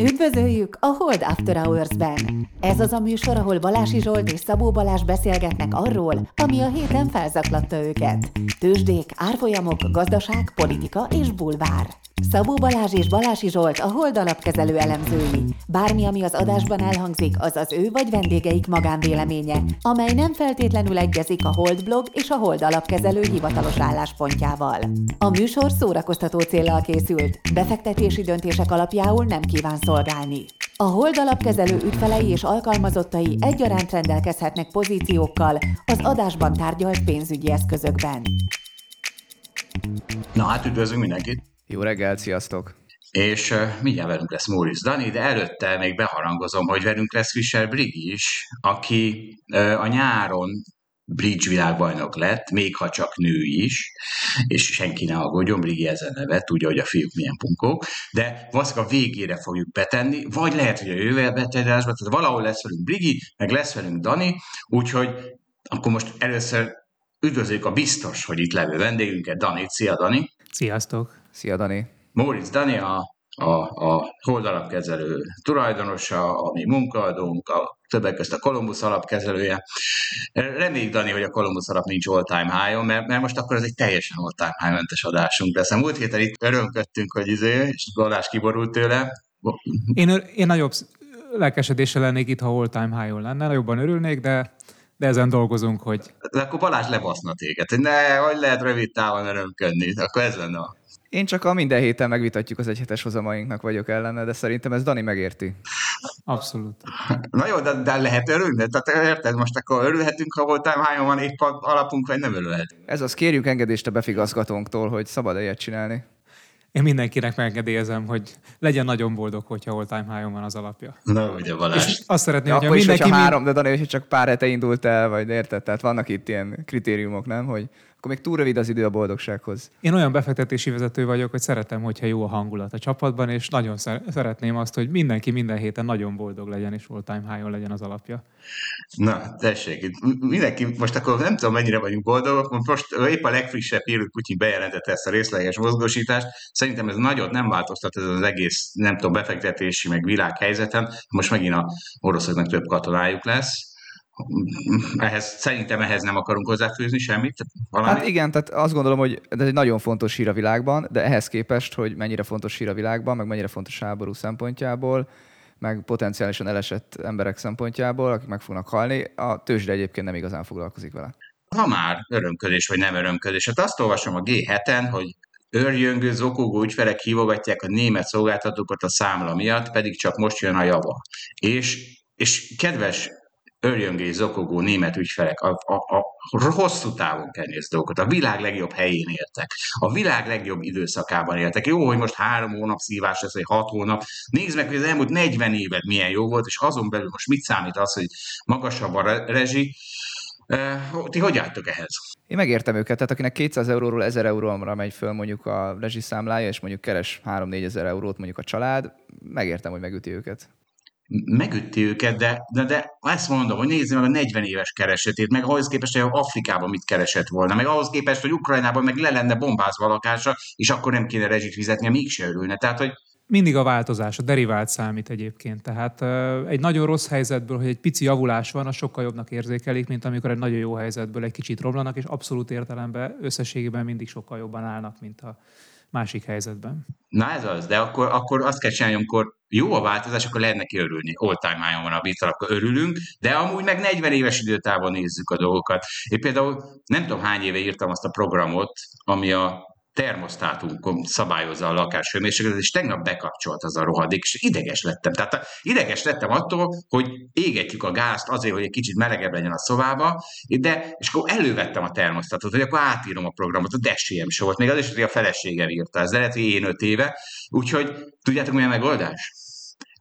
Üdvözöljük a Hold After Hours-ben! Ez az a műsor, ahol Balási Zsolt és Szabó Balázs beszélgetnek arról, ami a héten felzaklatta őket. Tőzsdék, árfolyamok, gazdaság, politika és bulvár. Szabó Balázs és Balási Zsolt a Hold alapkezelő elemzői. Bármi, ami az adásban elhangzik, az az ő vagy vendégeik magánvéleménye, amely nem feltétlenül egyezik a Hold blog és a Hold alapkezelő hivatalos álláspontjával. A műsor szórakoztató célral készült, befektetési döntések alapjául nem kíván szolgálni. A Hold alapkezelő ügyfelei és alkalmazottai egyaránt rendelkezhetnek pozíciókkal az adásban tárgyalt pénzügyi eszközökben. Na hát üdvözlünk mindenkit! Jó reggelt, sziasztok! És uh, mindjárt velünk lesz Móricz Dani, de előtte még beharangozom, hogy velünk lesz Fischer Brig is, aki uh, a nyáron bridge világbajnok lett, még ha csak nő is, és senki ne aggódjon, Brigi ezen nevet, tudja, hogy a fiúk milyen punkók, de valószínűleg a végére fogjuk betenni, vagy lehet, hogy a jövővel betedásba, tehát valahol lesz velünk Brigi, meg lesz velünk Dani, úgyhogy akkor most először üdvözlők a biztos, hogy itt levő vendégünket, Dani. Szia, Dani! Sziasztok! Szia, Dani! Móricz Dani, a a, a Hold alapkezelő tulajdonosa, a mi munkaadónk, a többek között a Columbus alapkezelője. Reméljük, Dani, hogy a Columbus alap nincs all-time high mert, mert most akkor ez egy teljesen all-time high mentes adásunk lesz. A múlt héten itt örömködtünk, hogy izé, és Balázs kiborult tőle. Én, én nagyobb lelkesedéssel lennék itt, ha all-time high-on lenne, jobban örülnék, de de ezen dolgozunk, hogy... De akkor Balázs lebaszna téged, hogy ne, hogy lehet rövid távon örömködni, akkor ez lenne a... Én csak a minden héten megvitatjuk az egyhetes hozamainknak vagyok ellene, de szerintem ez Dani megérti. Abszolút. Na jó, de, de lehet örülni? Tehát érted, most akkor örülhetünk, ha voltál hányan van épp alapunk, vagy nem örülhetünk? Ez az, kérjük engedést a befigazgatónktól, hogy szabad ilyet csinálni. Én mindenkinek megengedélyezem, hogy legyen nagyon boldog, hogyha all time high van az alapja. Na, ugye Balázs. És azt szeretném, ja, hogy mindenki... Is, hogyha három, de Dani, hogyha csak pár hete indult el, vagy érted? Tehát vannak itt ilyen kritériumok, nem? Hogy akkor még túl rövid az idő a boldogsághoz. Én olyan befektetési vezető vagyok, hogy szeretem, hogyha jó a hangulat a csapatban, és nagyon szeretném azt, hogy mindenki minden héten nagyon boldog legyen, és all time high legyen az alapja. Na, tessék, mindenki, most akkor nem tudom, mennyire vagyunk boldogok, most épp a legfrissebb hírű Putyin bejelentette ezt a részleges mozgósítást. Szerintem ez nagyot nem változtat ez az egész, nem tudom, befektetési, meg világhelyzeten. Most megint a oroszoknak több katonájuk lesz ehhez, szerintem ehhez nem akarunk hozzáfűzni semmit? Valami? Hát igen, tehát azt gondolom, hogy ez egy nagyon fontos hír a világban, de ehhez képest, hogy mennyire fontos hír a világban, meg mennyire fontos háború szempontjából, meg potenciálisan elesett emberek szempontjából, akik meg fognak halni, a tőzsde egyébként nem igazán foglalkozik vele. Ha már örömködés vagy nem örömködés, hát azt olvasom a G7-en, hogy őrjöngő, zokogó ügyfelek hívogatják a német szolgáltatókat a számla miatt, pedig csak most jön a java. És, és kedves örjöngés, zokogó német ügyfelek a, a, a hosszú távon nézni dolgokat. A világ legjobb helyén éltek. A világ legjobb időszakában éltek. Jó, hogy most három hónap szívás lesz, vagy hat hónap. Nézd meg, hogy az elmúlt 40 éved milyen jó volt, és azon belül most mit számít az, hogy magasabb a rezsi. Ti hogy álltok ehhez? Én megértem őket, tehát akinek 200 euróról 1000 euróra megy föl mondjuk a rezsiszámlája, és mondjuk keres 3-4 ezer eurót mondjuk a család, megértem, hogy megüti őket megütti őket, de, de, de ezt mondom, hogy nézzük meg a 40 éves keresetét, meg ahhoz képest, hogy Afrikában mit keresett volna, meg ahhoz képest, hogy Ukrajnában meg le lenne bombázva lakása, és akkor nem kéne rezsit fizetni, mégse örülne. Tehát, hogy mindig a változás, a derivált számít egyébként. Tehát egy nagyon rossz helyzetből, hogy egy pici javulás van, az sokkal jobbnak érzékelik, mint amikor egy nagyon jó helyzetből egy kicsit romlanak, és abszolút értelemben összességében mindig sokkal jobban állnak, mint a másik helyzetben. Na ez az, de akkor, akkor azt kell csinálni, amikor jó a változás, akkor lehet neki örülni. All time high van a vital, akkor örülünk, de amúgy meg 40 éves időtávon nézzük a dolgokat. Én például nem tudom hány éve írtam azt a programot, ami a termosztátunkon szabályozza a lakáshőmérsékletet, és tegnap bekapcsolt az a rohadék, és ideges lettem. Tehát ideges lettem attól, hogy égetjük a gázt azért, hogy egy kicsit melegebb legyen a szobába, de, és akkor elővettem a termosztátot, hogy akkor átírom a programot, a desiem se volt, még az is, hogy a feleségem írta, ez lehet, hogy én öt éve, úgyhogy tudjátok, milyen megoldás?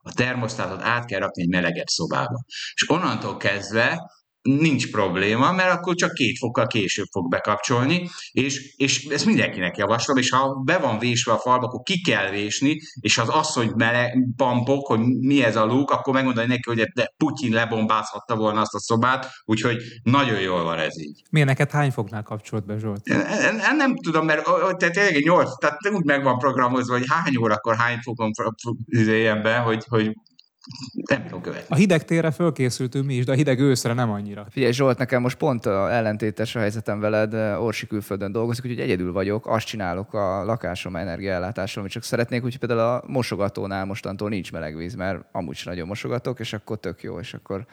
A termosztátot át kell rakni egy melegebb szobába. És onnantól kezdve nincs probléma, mert akkor csak két fokkal később fog bekapcsolni, és, és ezt mindenkinek javaslom, és ha be van vésve a falba, akkor ki kell vésni, és az asszony mele pampok, hogy mi ez a lúk, akkor megmondani neki, hogy de Putyin lebombázhatta volna azt a szobát, úgyhogy nagyon jól van ez így. Miért neked hány fognál kapcsolt be, Zsolt? Nem, nem tudom, mert tehát tényleg 8, tehát úgy meg van programozva, hogy hány órakor hány fokon be, hogy, hogy nem tudom követni. A hideg térre fölkészültünk mi is, de a hideg őszre nem annyira. Figyelj Zsolt, nekem most pont a ellentétes a helyzetem veled, Orsi külföldön dolgozik, úgyhogy egyedül vagyok, azt csinálok a lakásom energiállátásról, amit csak szeretnék, hogy például a mosogatónál mostantól nincs meleg víz, mert amúgy is nagyon mosogatok, és akkor tök jó, és akkor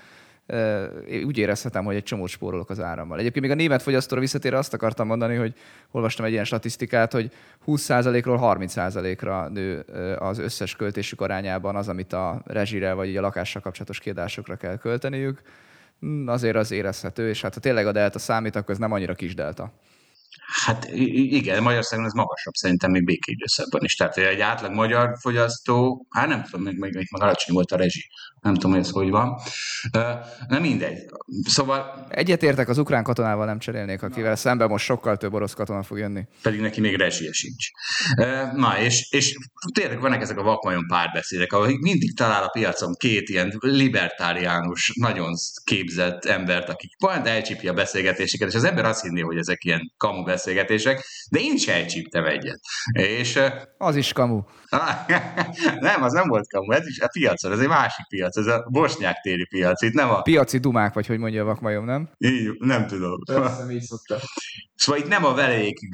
úgy érezhetem, hogy egy csomót spórolok az árammal. Egyébként még a német fogyasztóra visszatérve azt akartam mondani, hogy olvastam egy ilyen statisztikát, hogy 20%-ról 30%-ra nő az összes költésük arányában az, amit a rezsire vagy a lakással kapcsolatos kiadásokra kell költeniük. Hm, azért az érezhető, és hát ha tényleg a delta számít, akkor ez nem annyira kis delta. Hát igen, Magyarországon ez magasabb szerintem még békeidőszakban is. Tehát egy átlag magyar fogyasztó, hát nem tudom, még, még, még alacsony volt a rezsi nem tudom, hogy ez hogy van. Nem mindegy. Szóval... Egyetértek, az ukrán katonával nem cserélnék, akivel szemben most sokkal több orosz katona fog jönni. Pedig neki még rezsie sincs. Na, és, és tényleg vannak ezek a vakmajon párbeszédek, ahol mindig talál a piacon két ilyen libertáriánus, nagyon képzett embert, akik pont elcsípi a beszélgetéseket, és az ember azt hinné, hogy ezek ilyen kamu beszélgetések, de én is elcsíptem egyet. És, az is kamu. nem, az nem volt kamu, ez is a piacon, ez egy másik piac, ez a bosnyák téri piac, itt nem a... Piaci dumák, vagy hogy mondja a vakmajom, nem? Így, nem tudom. Persze, így szokta. Szóval itt nem a velejékig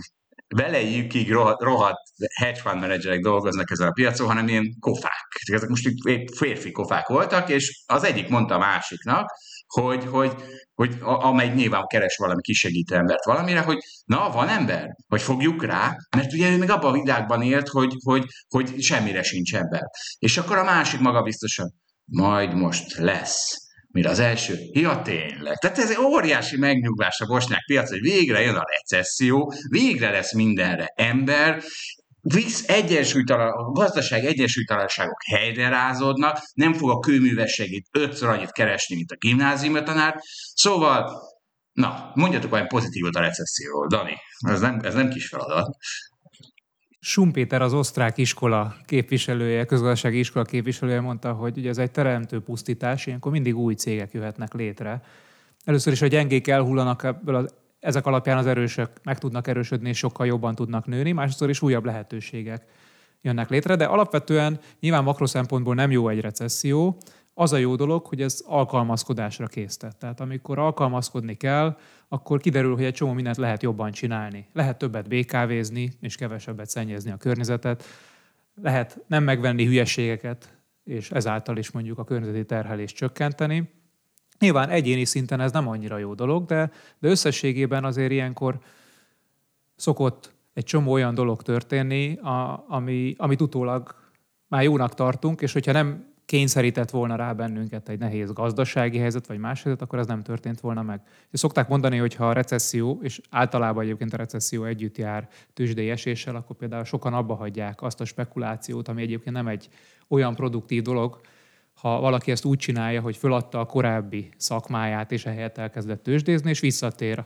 velejükig rohadt, rohadt hedge fund menedzserek dolgoznak ezen a piacon, hanem ilyen kofák. Ezek most itt férfi kofák voltak, és az egyik mondta a másiknak, hogy, hogy, hogy amely nyilván keres valami kisegítő embert valamire, hogy na, van ember, hogy fogjuk rá, mert ugye ő még abban a világban élt, hogy, hogy, hogy semmire sincs ember. És akkor a másik maga biztosan, majd most lesz mire az első, ja tényleg. Tehát ez egy óriási megnyugvás a bosnyák piac, hogy végre jön a recesszió, végre lesz mindenre ember, visz egyensúlytalan, a gazdaság egyensúlytalanságok helyrerázódnak, nem fog a kőműves segít ötször annyit keresni, mint a gimnáziumi tanár. Szóval, na, mondjatok olyan pozitívot a recesszióról, Dani. Ez nem, ez nem kis feladat. Sumpéter az osztrák iskola képviselője, közgazdasági iskola képviselője mondta, hogy ugye ez egy teremtő pusztítás, ilyenkor mindig új cégek jöhetnek létre. Először is, hogy gyengék elhullanak ebből az ezek alapján az erősök meg tudnak erősödni, és sokkal jobban tudnak nőni, másodszor is újabb lehetőségek jönnek létre, de alapvetően nyilván makro szempontból nem jó egy recesszió, az a jó dolog, hogy ez alkalmazkodásra késztet. Tehát amikor alkalmazkodni kell, akkor kiderül, hogy egy csomó mindent lehet jobban csinálni. Lehet többet BKV-zni, és kevesebbet szennyezni a környezetet. Lehet nem megvenni hülyeségeket, és ezáltal is mondjuk a környezeti terhelést csökkenteni. Nyilván egyéni szinten ez nem annyira jó dolog, de, de összességében azért ilyenkor szokott egy csomó olyan dolog történni, a, ami, amit utólag már jónak tartunk, és hogyha nem kényszerített volna rá bennünket egy nehéz gazdasági helyzet, vagy más helyzet, akkor ez nem történt volna meg. És szokták mondani, hogy ha a recesszió, és általában egyébként a recesszió együtt jár tőzsdei eséssel, akkor például sokan abba hagyják azt a spekulációt, ami egyébként nem egy olyan produktív dolog, ha valaki ezt úgy csinálja, hogy föladta a korábbi szakmáját, és ehelyett elkezdett tőzsdézni, és visszatér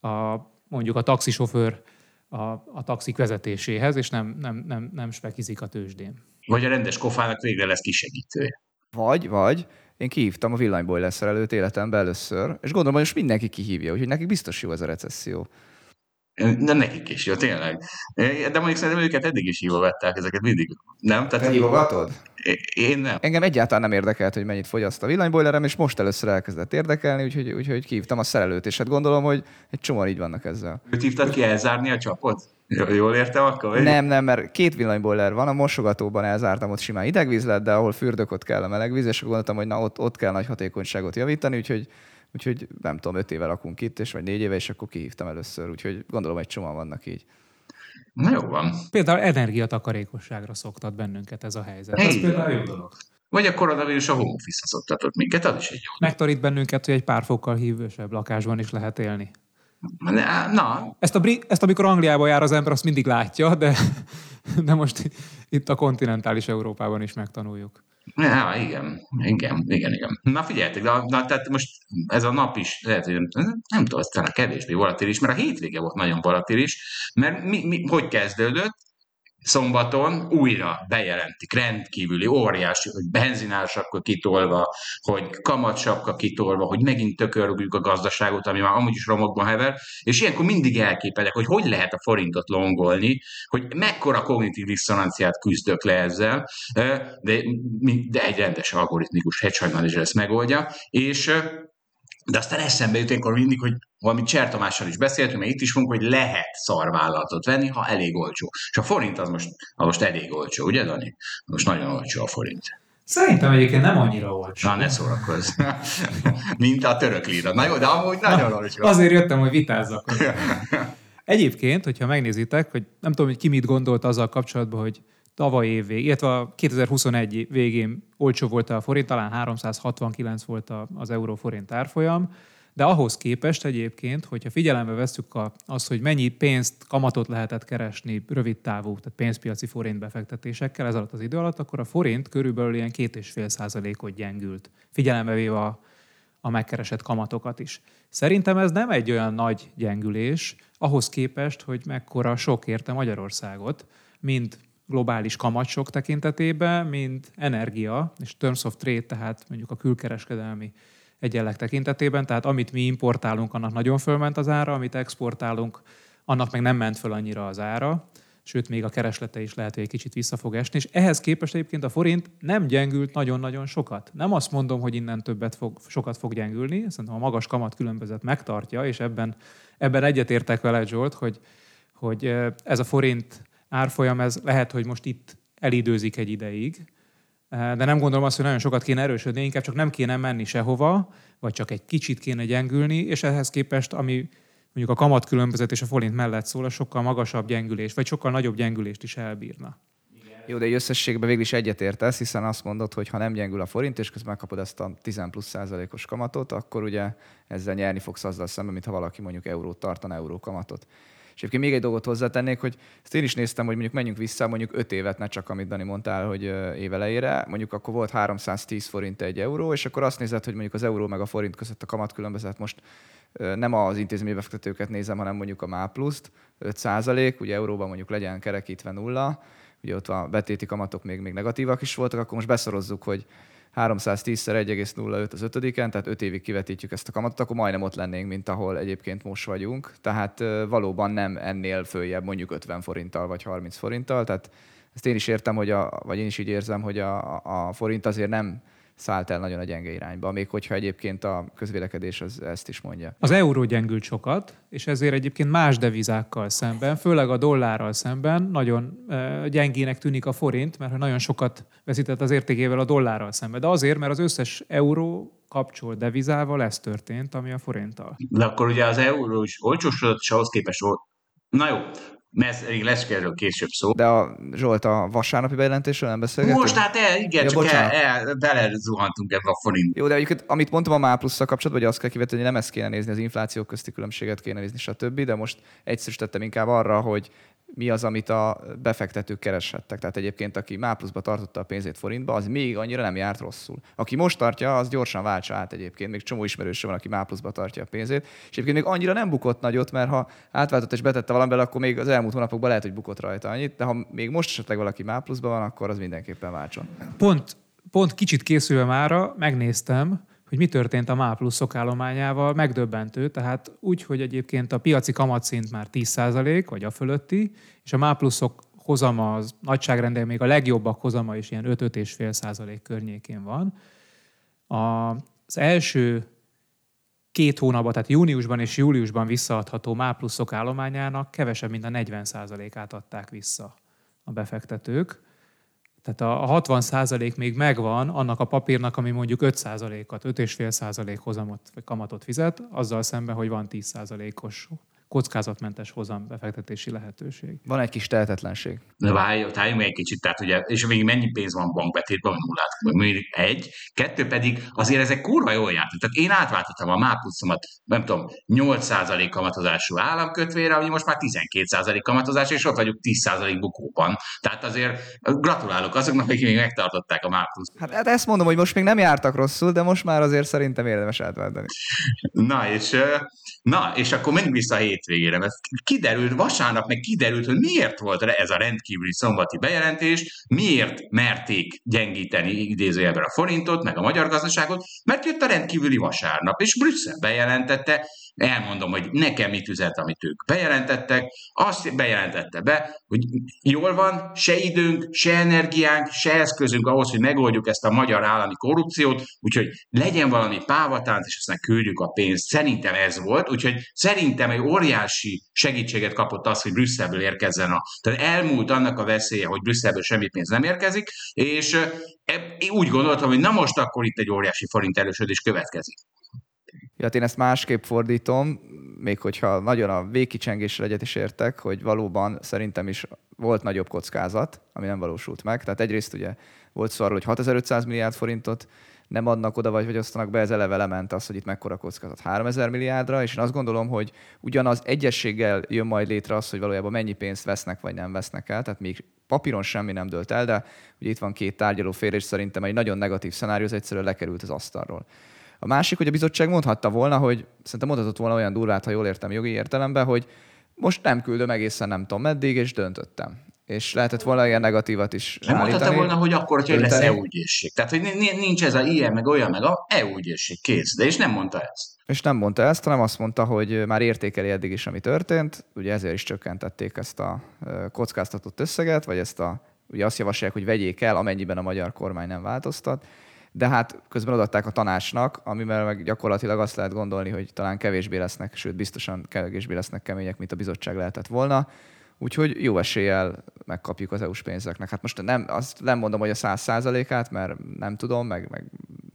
a, mondjuk a taxisofőr a, a taxik vezetéséhez, és nem, nem, nem, nem spekizik a tőzsdén. Vagy a rendes kofának végre lesz kisegítője. Vagy, vagy én kihívtam a villanyboiler szerelőt életemben először, és gondolom, hogy most mindenki kihívja, úgyhogy nekik biztos jó ez a recesszió. De nekik is jó, tényleg. De mondjuk szerintem őket eddig is hívogatták ezeket mindig. Nem? Tehát Te hívogatod? Én nem. Engem egyáltalán nem érdekelt, hogy mennyit fogyaszt a villanyboilerem, és most először elkezdett érdekelni, úgyhogy, úgyhogy kihívtam a szerelőt, és hát gondolom, hogy egy csomó így vannak ezzel. Őt hívtad ki elzárni a csapot? Jól értem akkor? Vagy? Nem, nem, mert két villanyboiler van, a mosogatóban elzártam, ott simán idegvíz lett, de ahol fürdök, ott kell a melegvíz, és gondoltam, hogy na ott, ott kell nagy hatékonyságot javítani, úgyhogy Úgyhogy nem tudom, öt éve lakunk itt, és vagy négy éve, és akkor kihívtam először. Úgyhogy gondolom, egy csomag vannak így. Na jó van. Például energiatakarékosságra szoktat bennünket ez a helyzet. Ez például jó dolog. Vagy a koronavírus a home office szoktatott minket, az is egy jó. Megtorít bennünket, hogy egy pár fokkal hívősebb lakásban is lehet élni. Na. Ezt, a, ezt amikor Angliába jár az ember, azt mindig látja, de, de most itt a kontinentális Európában is megtanuljuk. Ja, igen, igen, igen, igen. Na figyeljetek, de, na, tehát most ez a nap is, lehet, hogy nem, nem tudom, aztán a kevésbé volatilis, mert a hétvége volt nagyon volatilis, mert mi, mi, hogy kezdődött? Szombaton újra bejelentik, rendkívüli, óriási, hogy benzinársapka kitolva, hogy kamatsapka kitolva, hogy megint tökörrúgjuk a gazdaságot, ami már amúgy is romokban hever, és ilyenkor mindig elképelek, hogy hogy lehet a forintot longolni, hogy mekkora kognitív diszonanciát küzdök le ezzel, de, de egy rendes algoritmikus manager ezt megoldja, és de aztán eszembe jut akkor mindig, hogy valamit Cser Tamással is beszéltünk, mert itt is mondjuk, hogy lehet szarvállalatot venni, ha elég olcsó. És a forint az most, az most elég olcsó, ugye Dani? Most nagyon olcsó a forint. Szerintem egyébként nem annyira olcsó. Na, ne szórakozz. Mint a török líra. Na jó, de amúgy nagyon olcsó. Azért jöttem, hogy vitázzak. Egyébként, hogyha megnézitek, hogy nem tudom, hogy ki mit gondolt azzal kapcsolatban, hogy tavaly év végén, illetve a 2021 végén olcsó volt a forint, talán 369 volt az euró-forint árfolyam, de ahhoz képest egyébként, hogyha figyelembe veszük a, azt, hogy mennyi pénzt, kamatot lehetett keresni rövid távú, tehát pénzpiaci forint befektetésekkel ez alatt az idő alatt, akkor a forint körülbelül ilyen két és fél százalékot gyengült, figyelembe véve a, a megkeresett kamatokat is. Szerintem ez nem egy olyan nagy gyengülés, ahhoz képest, hogy mekkora sok érte Magyarországot, mind globális kamatsok tekintetében, mint energia és terms of trade, tehát mondjuk a külkereskedelmi egyenleg tekintetében, tehát amit mi importálunk, annak nagyon fölment az ára, amit exportálunk, annak meg nem ment föl annyira az ára, sőt, még a kereslete is lehet, hogy egy kicsit vissza fog esni, és ehhez képest egyébként a forint nem gyengült nagyon-nagyon sokat. Nem azt mondom, hogy innen többet fog, sokat fog gyengülni, szerintem a magas kamat különbözet megtartja, és ebben, ebben egyetértek vele, Zsolt, hogy, hogy ez a forint árfolyam, ez lehet, hogy most itt elidőzik egy ideig, de nem gondolom azt, hogy nagyon sokat kéne erősödni, inkább csak nem kéne menni sehova, vagy csak egy kicsit kéne gyengülni, és ehhez képest, ami mondjuk a kamat különbözet és a forint mellett szól, a sokkal magasabb gyengülés, vagy sokkal nagyobb gyengülést is elbírna. Jó, de egy összességben végül is egyetértesz, hiszen azt mondod, hogy ha nem gyengül a forint, és közben megkapod ezt a 10 plusz százalékos kamatot, akkor ugye ezzel nyerni fogsz azzal szemben, mint ha valaki mondjuk eurót tartana, euró kamatot. És egyébként még egy dolgot hozzátennék, hogy ezt én is néztem, hogy mondjuk menjünk vissza mondjuk 5 évet, ne csak amit Dani mondtál, hogy évelejére, mondjuk akkor volt 310 forint egy euró, és akkor azt nézed, hogy mondjuk az euró meg a forint között a kamatkülönbözet most nem az intézményi befektetőket nézem, hanem mondjuk a MÁPLUSzt, 5 százalék, ugye euróban mondjuk legyen kerekítve nulla, ugye ott a betéti kamatok még, még negatívak is voltak, akkor most beszorozzuk, hogy 310-szer 1,05 az ötödiken, tehát 5 évig kivetítjük ezt a kamatot, akkor majdnem ott lennénk, mint ahol egyébként most vagyunk. Tehát valóban nem ennél följebb mondjuk 50 forinttal vagy 30 forinttal. Tehát ezt én is értem, hogy a, vagy én is így érzem, hogy a, a forint azért nem szállt el nagyon a gyenge irányba, még hogyha egyébként a közvélekedés az ezt is mondja. Az euró gyengült sokat, és ezért egyébként más devizákkal szemben, főleg a dollárral szemben nagyon gyengének tűnik a forint, mert nagyon sokat veszített az értékével a dollárral szemben. De azért, mert az összes euró kapcsolt devizával ez történt, ami a forinttal. De akkor ugye az euró is olcsósodott, és ahhoz képest volt. Na jó, mert lesz erről később szó. De a Zsolt, a vasárnapi bejelentésről nem beszélgetünk? Most hát el, igen, ja, csak el, el, belezuhantunk ebbe a forint. Jó, de egyébként amit mondtam a MÁ plusszal kapcsolatban, hogy azt kell kivetni, hogy nem ezt kéne nézni, az infláció közti különbséget kéne nézni, stb. De most egyszerűsítettem inkább arra, hogy mi az, amit a befektetők kereshettek. Tehát egyébként, aki MÁ pluszba tartotta a pénzét forintba, az még annyira nem járt rosszul. Aki most tartja, az gyorsan váltsa át egyébként. Még csomó ismerőse van, aki MÁ pluszba tartja a pénzét. És egyébként még annyira nem bukott nagyot, mert ha átváltott és betette valamivel, akkor még az elmúlt hónapokban lehet, hogy bukott rajta annyit. De ha még most esetleg valaki MÁ pluszba van, akkor az mindenképpen váltson. Pont, pont kicsit készülve mára megnéztem, hogy mi történt a MÁ pluszok állományával, megdöbbentő, tehát úgy, hogy egyébként a piaci kamatszint már 10% vagy a fölötti, és a MÁ pluszok hozama az nagyságrendel még a legjobbak hozama is ilyen 5-5,5% környékén van. Az első két hónapban, tehát júniusban és júliusban visszaadható MÁ pluszok állományának kevesebb, mint a 40%-át adták vissza a befektetők. Tehát a 60 százalék még megvan annak a papírnak, ami mondjuk 5 százalékat, 5,5 százalék hozamot vagy kamatot fizet, azzal szemben, hogy van 10 százalékos kockázatmentes hozam befektetési lehetőség. Van egy kis tehetetlenség. Na várj, álljunk egy kicsit, tehát ugye, és még mennyi pénz van bankbetétben, nullát, még egy, kettő pedig azért ezek kurva jól járt. Tehát én átváltottam a mápuszomat, nem tudom, 8% kamatozású államkötvére, ami most már 12% kamatozás, és ott vagyunk 10% bukóban. Tehát azért gratulálok azoknak, akik még megtartották a mápuszt. Hát, hát ezt mondom, hogy most még nem jártak rosszul, de most már azért szerintem érdemes átváltani. Na, és, na, és akkor menjünk vissza a hétvégére, mert kiderült, vasárnap meg kiderült, hogy miért volt ez a rendkívüli szombati bejelentés, miért merték gyengíteni idézőjelben a forintot, meg a magyar gazdaságot, mert jött a rendkívüli vasárnap, és Brüsszel bejelentette, elmondom, hogy nekem mit üzet, amit ők bejelentettek, azt bejelentette be, hogy jól van, se időnk, se energiánk, se eszközünk ahhoz, hogy megoldjuk ezt a magyar állami korrupciót, úgyhogy legyen valami pávatánc, és aztán küldjük a pénzt. Szerintem ez volt, úgyhogy szerintem egy óriási segítséget kapott az, hogy Brüsszelből érkezzen a... Tehát elmúlt annak a veszélye, hogy Brüsszelből semmi pénz nem érkezik, és én úgy gondoltam, hogy na most akkor itt egy óriási forint erősödés következik. Ja, hát én ezt másképp fordítom, még hogyha nagyon a végkicsengésre egyet is értek, hogy valóban szerintem is volt nagyobb kockázat, ami nem valósult meg. Tehát egyrészt ugye volt szó arról, hogy 6500 milliárd forintot nem adnak oda, vagy hogy osztanak be, ez eleve lement az, hogy itt mekkora kockázat 3000 milliárdra, és én azt gondolom, hogy ugyanaz egyességgel jön majd létre az, hogy valójában mennyi pénzt vesznek, vagy nem vesznek el, tehát még papíron semmi nem dőlt el, de ugye itt van két tárgyaló fél, és szerintem egy nagyon negatív szenárió, az egyszerűen lekerült az asztalról. A másik, hogy a bizottság mondhatta volna, hogy szerintem mondhatott volna olyan durvát, ha jól értem jogi értelemben, hogy most nem küldöm egészen nem tudom meddig, és döntöttem. És lehetett volna ilyen negatívat is Nem mondhatta volna, hogy akkor, hogy lesz EU ügyészség. Tehát, hogy nincs ez a ilyen, meg olyan, meg a EU ügyészség, kész. De és nem mondta ezt. És nem mondta ezt, hanem azt mondta, hogy már értékeli eddig is, ami történt, ugye ezért is csökkentették ezt a kockáztatott összeget, vagy ezt a, ugye azt javasolják, hogy vegyék el, amennyiben a magyar kormány nem változtat de hát közben odaadták a tanácsnak, amivel meg gyakorlatilag azt lehet gondolni, hogy talán kevésbé lesznek, sőt biztosan kevésbé lesznek kemények, mint a bizottság lehetett volna. Úgyhogy jó eséllyel megkapjuk az EU-s pénzeknek. Hát most nem, azt nem mondom, hogy a száz százalékát, mert nem tudom, meg, meg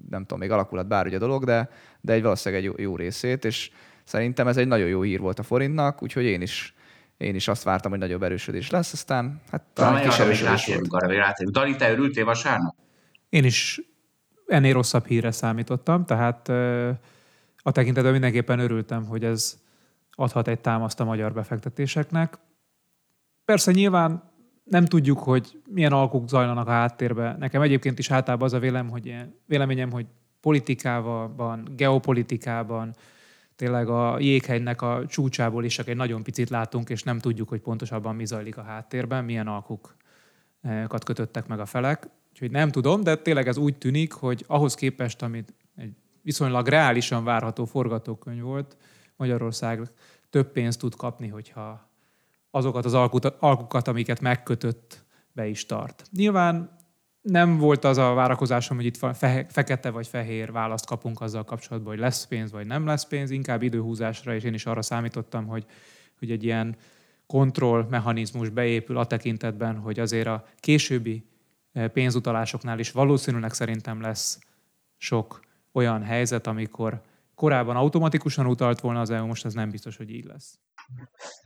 nem tudom, még alakulat bár ugye a dolog, de, de egy valószínűleg egy jó, jó részét, és szerintem ez egy nagyon jó hír volt a forintnak, úgyhogy én is én is azt vártam, hogy nagyobb erősödés lesz, aztán hát talán kis erősödés volt. Arra Dani, te örültél vasárnap? Én is ennél rosszabb híre számítottam, tehát a tekintetben mindenképpen örültem, hogy ez adhat egy támaszt a magyar befektetéseknek. Persze nyilván nem tudjuk, hogy milyen alkuk zajlanak a háttérben. Nekem egyébként is általában az a vélem, hogy véleményem, hogy politikában, geopolitikában, tényleg a jéghegynek a csúcsából is csak egy nagyon picit látunk, és nem tudjuk, hogy pontosabban mi zajlik a háttérben, milyen alkukat kötöttek meg a felek. Úgyhogy nem tudom, de tényleg ez úgy tűnik, hogy ahhoz képest, amit egy viszonylag reálisan várható forgatókönyv volt, Magyarország több pénzt tud kapni, hogyha azokat az alkukat, amiket megkötött, be is tart. Nyilván nem volt az a várakozásom, hogy itt fe, fekete vagy fehér választ kapunk azzal kapcsolatban, hogy lesz pénz vagy nem lesz pénz, inkább időhúzásra, és én is arra számítottam, hogy, hogy egy ilyen kontrollmechanizmus beépül a tekintetben, hogy azért a későbbi pénzutalásoknál is valószínűleg szerintem lesz sok olyan helyzet, amikor korábban automatikusan utalt volna az EU, most ez nem biztos, hogy így lesz.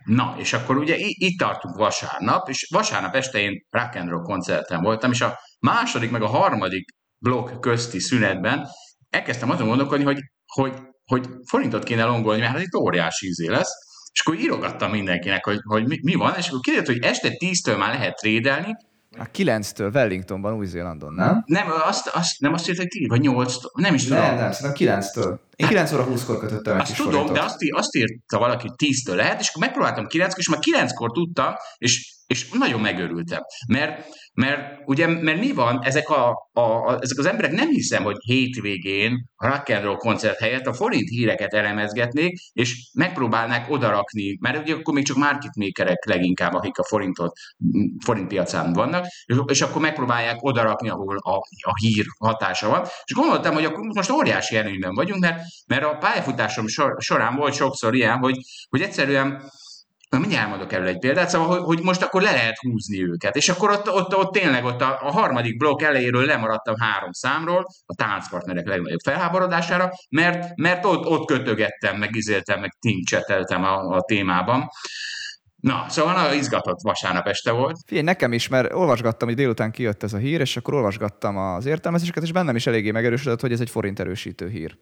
Na, és akkor ugye itt tartunk vasárnap, és vasárnap este én rock and roll koncerten voltam, és a második meg a harmadik blokk közti szünetben elkezdtem azon gondolkodni, hogy, hogy, hogy forintot kéne longolni, mert hát itt óriási izé lesz, és akkor írogattam mindenkinek, hogy, hogy mi, mi van, és akkor kiderült, hogy este 10-től már lehet trédelni, a 9-től Wellingtonban, Új-Zélandon, nem? Nem, azt, azt, nem azt hogy 10 vagy 8 nem is tudom. Nem, nem, szerintem 9-től. Én 9 óra 20-kor kötöttem Azt tudom, forintot. de azt, azt írta valaki, hogy 10-től lehet, és akkor megpróbáltam 9 és már 9-kor tudtam, és, és nagyon megörültem. Mert mert ugye, mert mi van, ezek, a, a, a, ezek az emberek nem hiszem, hogy hétvégén a rock and roll koncert helyett a forint híreket elemezgetnék, és megpróbálnák odarakni, mert ugye akkor még csak market makerek leginkább, akik a forintot, forint piacán vannak, és akkor megpróbálják odarakni, ahol a, a hír hatása van. És gondoltam, hogy akkor most óriási előnyben vagyunk, mert, mert a pályafutásom sor, során volt sokszor ilyen, hogy, hogy egyszerűen Na, mindjárt elmondok erről egy példát, szóval, hogy, hogy most akkor le lehet húzni őket. És akkor ott, ott, ott tényleg ott a, a harmadik blokk elejéről lemaradtam három számról, a táncpartnerek legnagyobb felháborodására, mert, mert ott, ott kötögettem, meg izéltem, meg tincseteltem a, a témában. Na, szóval nagyon izgatott vasárnap este volt. Figyelj, nekem is, mert olvasgattam, hogy délután kijött ez a hír, és akkor olvasgattam az értelmezéseket, és bennem is eléggé megerősödött, hogy ez egy forint erősítő hír.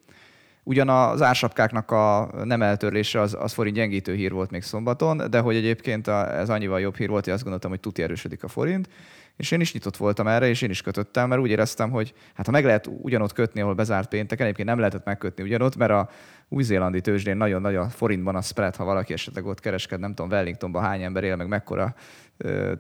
Ugyan az ársapkáknak a nem eltörlése az, az forint gyengítő hír volt még szombaton, de hogy egyébként ez annyival jobb hír volt, hogy azt gondoltam, hogy tuti erősödik a forint. És én is nyitott voltam erre, és én is kötöttem, mert úgy éreztem, hogy hát ha meg lehet ugyanott kötni, ahol bezárt pénteken, egyébként nem lehetett megkötni ugyanott, mert a új-zélandi tőzsdén nagyon nagy a forintban a spread, ha valaki esetleg ott kereskedne, nem tudom, Wellingtonban hány ember él, meg mekkora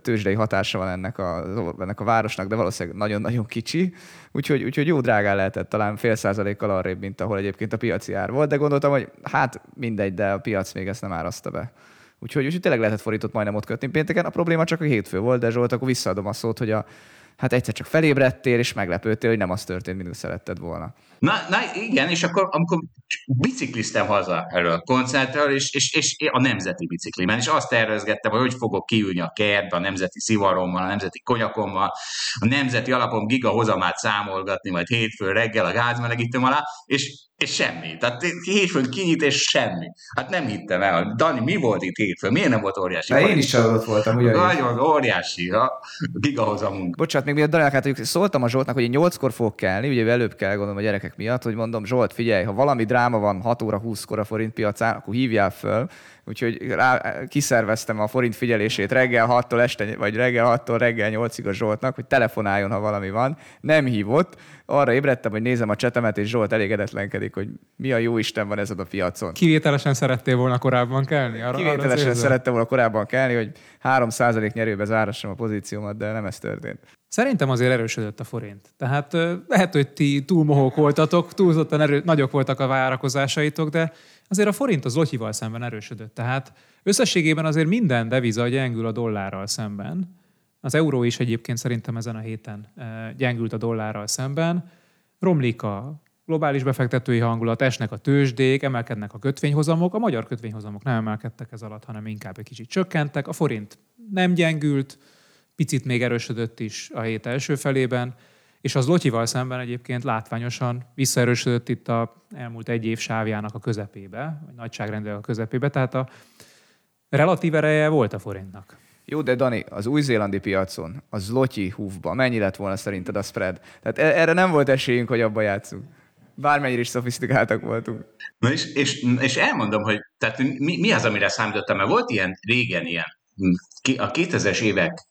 tőzsdei hatása van ennek a, ennek a városnak, de valószínűleg nagyon-nagyon kicsi. Úgyhogy, úgyhogy jó drágán lehetett talán fél százalékkal arrébb, mint ahol egyébként a piaci ár volt, de gondoltam, hogy hát mindegy, de a piac még ezt nem árazta be. Úgyhogy, úgyhogy tényleg lehetett forintot majdnem ott kötni pénteken. A probléma csak a hétfő volt, de Zsolt, akkor visszaadom a szót, hogy a, hát egyszer csak felébredtél, és meglepődtél, hogy nem az történt, mint szeretted volna. Na, na igen, és akkor amikor bicikliztem haza erről koncertről, és, és, és a nemzeti biciklimen, és azt tervezgettem, hogy hogy fogok kiülni a kertbe, a nemzeti szivarommal, a nemzeti konyakommal, a nemzeti alapom gigahozamát számolgatni, majd hétfő reggel a gázmelegítőm alá, és és semmi. Tehát hétfőn kinyit, és semmi. Hát nem hittem el. Dani, mi volt itt hétfőn? Miért nem volt óriási? De én is csalódott voltam. Ugye Nagyon óriási a gigahozamunk. Bocsánat, még miatt Dani, hát szóltam a Zsoltnak, hogy én 8-kor fogok kelni, ugye előbb kell gondolom a gyerekek miatt, hogy mondom, Zsolt, figyelj, ha valami dráma van 6 óra 20-kor a forint piacán, akkor hívjál föl, úgyhogy rá, kiszerveztem a forint figyelését reggel 6-tól este, vagy reggel 6-tól reggel 8-ig a Zsoltnak, hogy telefonáljon, ha valami van. Nem hívott, arra ébredtem, hogy nézem a csetemet, és Zsolt elégedetlenkedik, hogy mi a jó Isten van ezen a piacon. Kivételesen szerettél volna korábban kelni? Arra, Kivételesen arra szerettem volna korábban kelni, hogy 3% nyerőbe zárassam a pozíciómat, de nem ez történt. Szerintem azért erősödött a forint. Tehát lehet, hogy ti túl mohók voltatok, túlzottan erő, nagyok voltak a várakozásaitok, de azért a forint az lotyival szemben erősödött. Tehát összességében azért minden deviza gyengül a dollárral szemben. Az euró is egyébként szerintem ezen a héten gyengült a dollárral szemben. Romlik a globális befektetői hangulat, esnek a tőzsdék, emelkednek a kötvényhozamok. A magyar kötvényhozamok nem emelkedtek ez alatt, hanem inkább egy kicsit csökkentek. A forint nem gyengült, picit még erősödött is a hét első felében, és az Lotyival szemben egyébként látványosan visszaerősödött itt a elmúlt egy év sávjának a közepébe, vagy nagyságrendileg a közepébe, tehát a relatív ereje volt a forintnak. Jó, de Dani, az új-zélandi piacon, az Lotyi húfba, mennyi lett volna szerinted a spread? Tehát e- erre nem volt esélyünk, hogy abba játszunk. Bármennyire is szofisztikáltak voltunk. Na és, és, és elmondom, hogy tehát mi, mi az, amire számítottam, mert volt ilyen régen ilyen, a 2000-es évek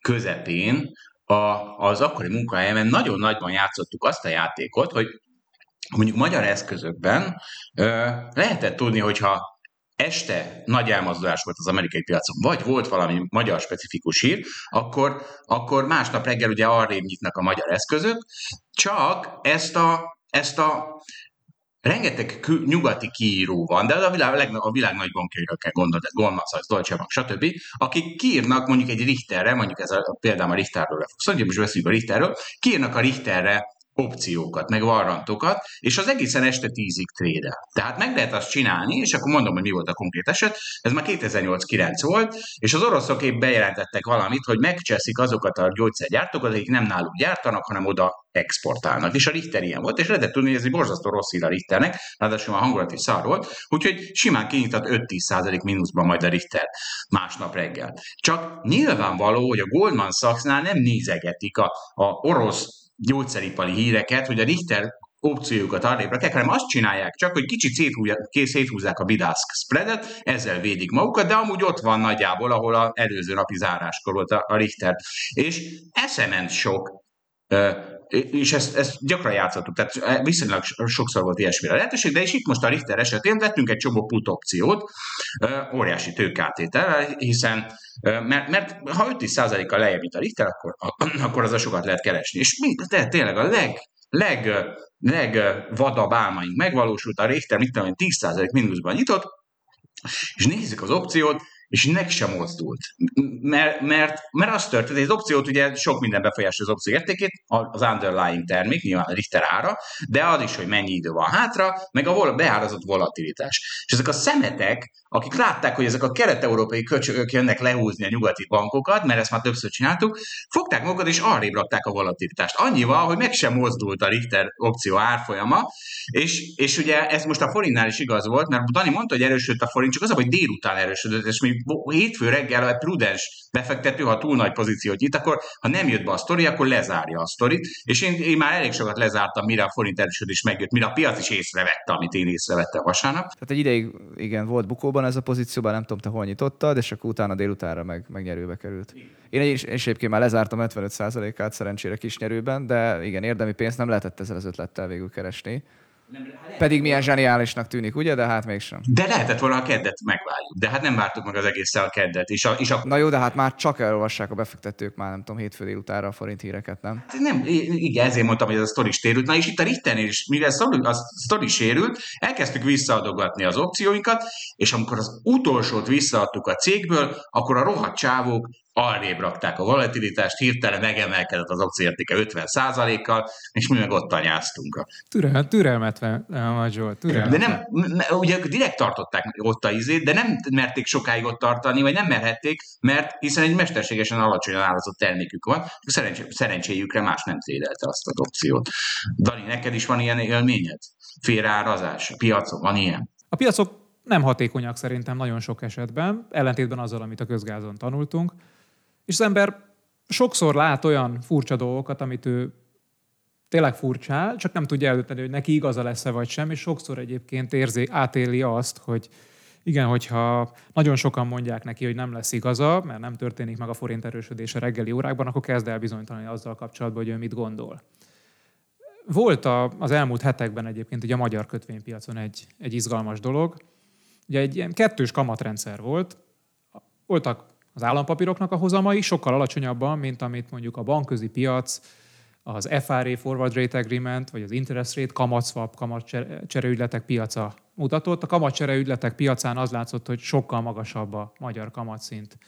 közepén a, az akkori munkahelyemen nagyon nagyban játszottuk azt a játékot, hogy mondjuk magyar eszközökben ö, lehetett tudni, hogyha este nagy elmozdulás volt az amerikai piacon, vagy volt valami magyar specifikus hír, akkor, akkor másnap reggel ugye arrébb nyitnak a magyar eszközök, csak ezt a, ezt a rengeteg kül, nyugati kiíró van, de a világ, a világ nagy bankjaira kell gondolni, Goldman Sachs, Deutsche Bank, stb., akik kiírnak mondjuk egy Richterre, mondjuk ez a, például a Richterről le fogsz, most veszünk a Richterről, kiírnak a Richterre opciókat, meg varrantokat, és az egészen este tízig trédel. Tehát meg lehet azt csinálni, és akkor mondom, hogy mi volt a konkrét eset, ez már 2008-9 volt, és az oroszok épp bejelentettek valamit, hogy megcseszik azokat a gyógyszergyártókat, akik nem náluk gyártanak, hanem oda exportálnak. És a Richter ilyen volt, és lehetett tudni, hogy ez egy borzasztó rossz hír a Richternek, ráadásul a hangulat is szar volt, úgyhogy simán kinyitott 5-10 mínuszban majd a Richter másnap reggel. Csak nyilvánvaló, hogy a Goldman Sachsnál nem nézegetik a, a orosz gyógyszeripari híreket, hogy a Richter opciójukat arrébb rakják, hanem azt csinálják csak, hogy kicsit széthúzzák, széthúzzák a bidászk spreadet, ezzel védik magukat, de amúgy ott van nagyjából, ahol az előző napi záráskor volt a, a Richter. És eszement sok és ezt, ezt gyakran játszottuk, tehát viszonylag sokszor volt ilyesmire lehetőség, de és itt most a Richter esetén vettünk egy csomó put opciót, óriási tőkátétel, hiszen mert, mert ha 5-10%-kal lejjebb, a Richter, akkor, akkor az a sokat lehet keresni. És mi, de tényleg a leg, leg, legvadabb álmaink megvalósult, a Richter mit tudom, 10% mínuszban nyitott, és nézzük az opciót, és meg sem mozdult. Mert, mert, mert az történt, hogy az opciót ugye sok minden befolyásolja az opció értékét, az underlying termék, nyilván a Richter ára, de az is, hogy mennyi idő van hátra, meg a beárazott volatilitás. És ezek a szemetek, akik látták, hogy ezek a kelet-európai köcsögök jönnek lehúzni a nyugati bankokat, mert ezt már többször csináltuk, fogták magukat és arrébb rakták a volatilitást. Annyival, hogy meg sem mozdult a Richter opció árfolyama, és, és ugye ez most a forintnál is igaz volt, mert Dani mondta, hogy erősödött a forint, csak az, hogy délután erősödött, és mi hétfő reggel a prudens befektető, ha túl nagy pozíciót nyit, akkor ha nem jött be a sztori, akkor lezárja a sztorit, és én, én már elég sokat lezártam, mire a forint erősödés megjött, mire a piac is észrevette, amit én észrevettem vasárnap. Tehát egy ideig igen, volt bukóban ez a pozícióban, nem tudom, te hol nyitottad, és akkor utána délutánra meg, meg került. Én is, én is egyébként már lezártam 75%-át szerencsére kis nyerőben, de igen, érdemi pénzt nem lehetett ezzel az ötlettel végül keresni. Nem, hát Pedig milyen zseniálisnak tűnik, ugye? De hát mégsem. De lehetett volna a keddet megvárjuk. De hát nem vártuk meg az egészen a keddet. És a, és a... Na jó, de hát már csak elolvassák a befektetők már, nem tudom, hétfő délutára a forint híreket, nem? Hát nem, igen, ezért mondtam, hogy ez a sztori sérült. Na és itt a Ritternél is, mivel a sztori sérült, elkezdtük visszaadogatni az opcióinkat, és amikor az utolsót visszaadtuk a cégből, akkor a rohadt csávók arrébb rakták a volatilitást, hirtelen megemelkedett az opcióértéke 50%-kal, és mi meg ott anyáztunk. Türel, türelmet, Zsolt, türelmet. De nem, ugye direkt tartották ott a izét, de nem merték sokáig ott tartani, vagy nem merhették, mert hiszen egy mesterségesen alacsonyan állazott termékük van, szerencsé, szerencséjükre más nem trédelte azt az opciót. Dani, neked is van ilyen élményed? Félreárazás, a piacon van ilyen? A piacok nem hatékonyak szerintem nagyon sok esetben, ellentétben azzal, amit a közgázon tanultunk. És az ember sokszor lát olyan furcsa dolgokat, amit ő tényleg furcsál, csak nem tudja eldönteni, hogy neki igaza lesz-e vagy sem, és sokszor egyébként érzi, átéli azt, hogy igen, hogyha nagyon sokan mondják neki, hogy nem lesz igaza, mert nem történik meg a forint erősödése reggeli órákban, akkor kezd el bizonytalanítani azzal kapcsolatban, hogy ő mit gondol. Volt a, az elmúlt hetekben egyébként ugye a magyar kötvénypiacon egy, egy izgalmas dolog. Ugye egy ilyen kettős kamatrendszer volt. Voltak az állampapíroknak a hozamai sokkal alacsonyabban, mint amit mondjuk a bankközi piac, az FRA Forward Rate Agreement, vagy az Interest Rate kamatszwap, kamatcsereügyletek piaca mutatott. A kamatcsereügyletek piacán az látszott, hogy sokkal magasabb a magyar kamatszint,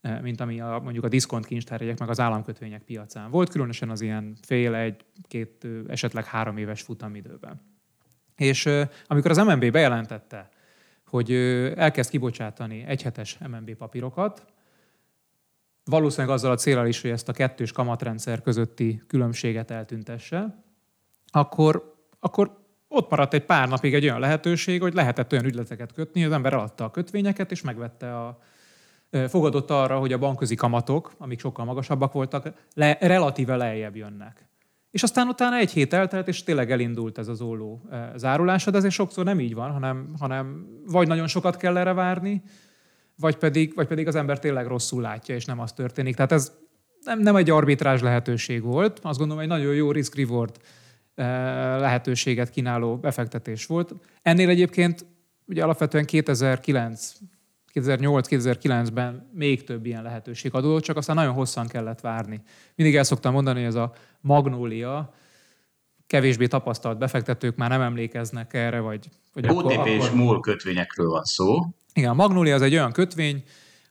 eh, mint ami a, mondjuk a diszkont kincstárjegyek meg az államkötvények piacán volt, különösen az ilyen fél, egy, két, esetleg három éves futamidőben. És amikor az MNB bejelentette, hogy elkezd kibocsátani egyhetes MNB papírokat, valószínűleg azzal a célral is, hogy ezt a kettős kamatrendszer közötti különbséget eltüntesse, akkor, akkor ott maradt egy pár napig egy olyan lehetőség, hogy lehetett olyan ügyleteket kötni, hogy az ember eladta a kötvényeket, és megvette a, fogadott arra, hogy a bankközi kamatok, amik sokkal magasabbak voltak, le, relatíve lejjebb jönnek. És aztán utána egy hét eltelt, és tényleg elindult ez az olló zárulása, de ezért sokszor nem így van, hanem, hanem vagy nagyon sokat kell erre várni, vagy pedig, vagy pedig az ember tényleg rosszul látja, és nem az történik. Tehát ez nem, nem egy arbitrázs lehetőség volt, azt gondolom, egy nagyon jó risk-reward eh, lehetőséget kínáló befektetés volt. Ennél egyébként ugye alapvetően 2009 2008-2009-ben még több ilyen lehetőség adódott, csak aztán nagyon hosszan kellett várni. Mindig el szoktam mondani, hogy ez a magnólia, kevésbé tapasztalt befektetők már nem emlékeznek erre, vagy... vagy OTP akkor, és MOL kötvényekről van szó. Igen, a Magnolia az egy olyan kötvény,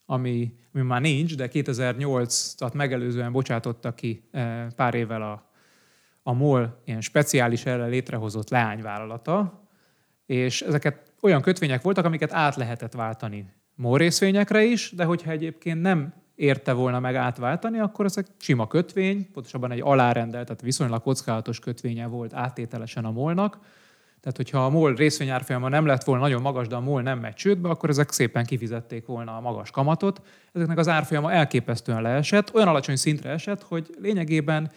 ami, ami már nincs, de 2008-at megelőzően bocsátotta ki eh, pár évvel a, a MOL ilyen speciális erre létrehozott leányvállalata, és ezeket olyan kötvények voltak, amiket át lehetett váltani MOL részvényekre is, de hogyha egyébként nem érte volna meg átváltani, akkor ezek sima kötvény, pontosabban egy alárendelt, tehát viszonylag kockázatos kötvénye volt áttételesen a molnak, tehát, hogyha a MOL részvényárfolyama nem lett volna nagyon magas, de a MOL nem megy csődbe, akkor ezek szépen kifizették volna a magas kamatot. Ezeknek az árfolyama elképesztően leesett, olyan alacsony szintre esett, hogy lényegében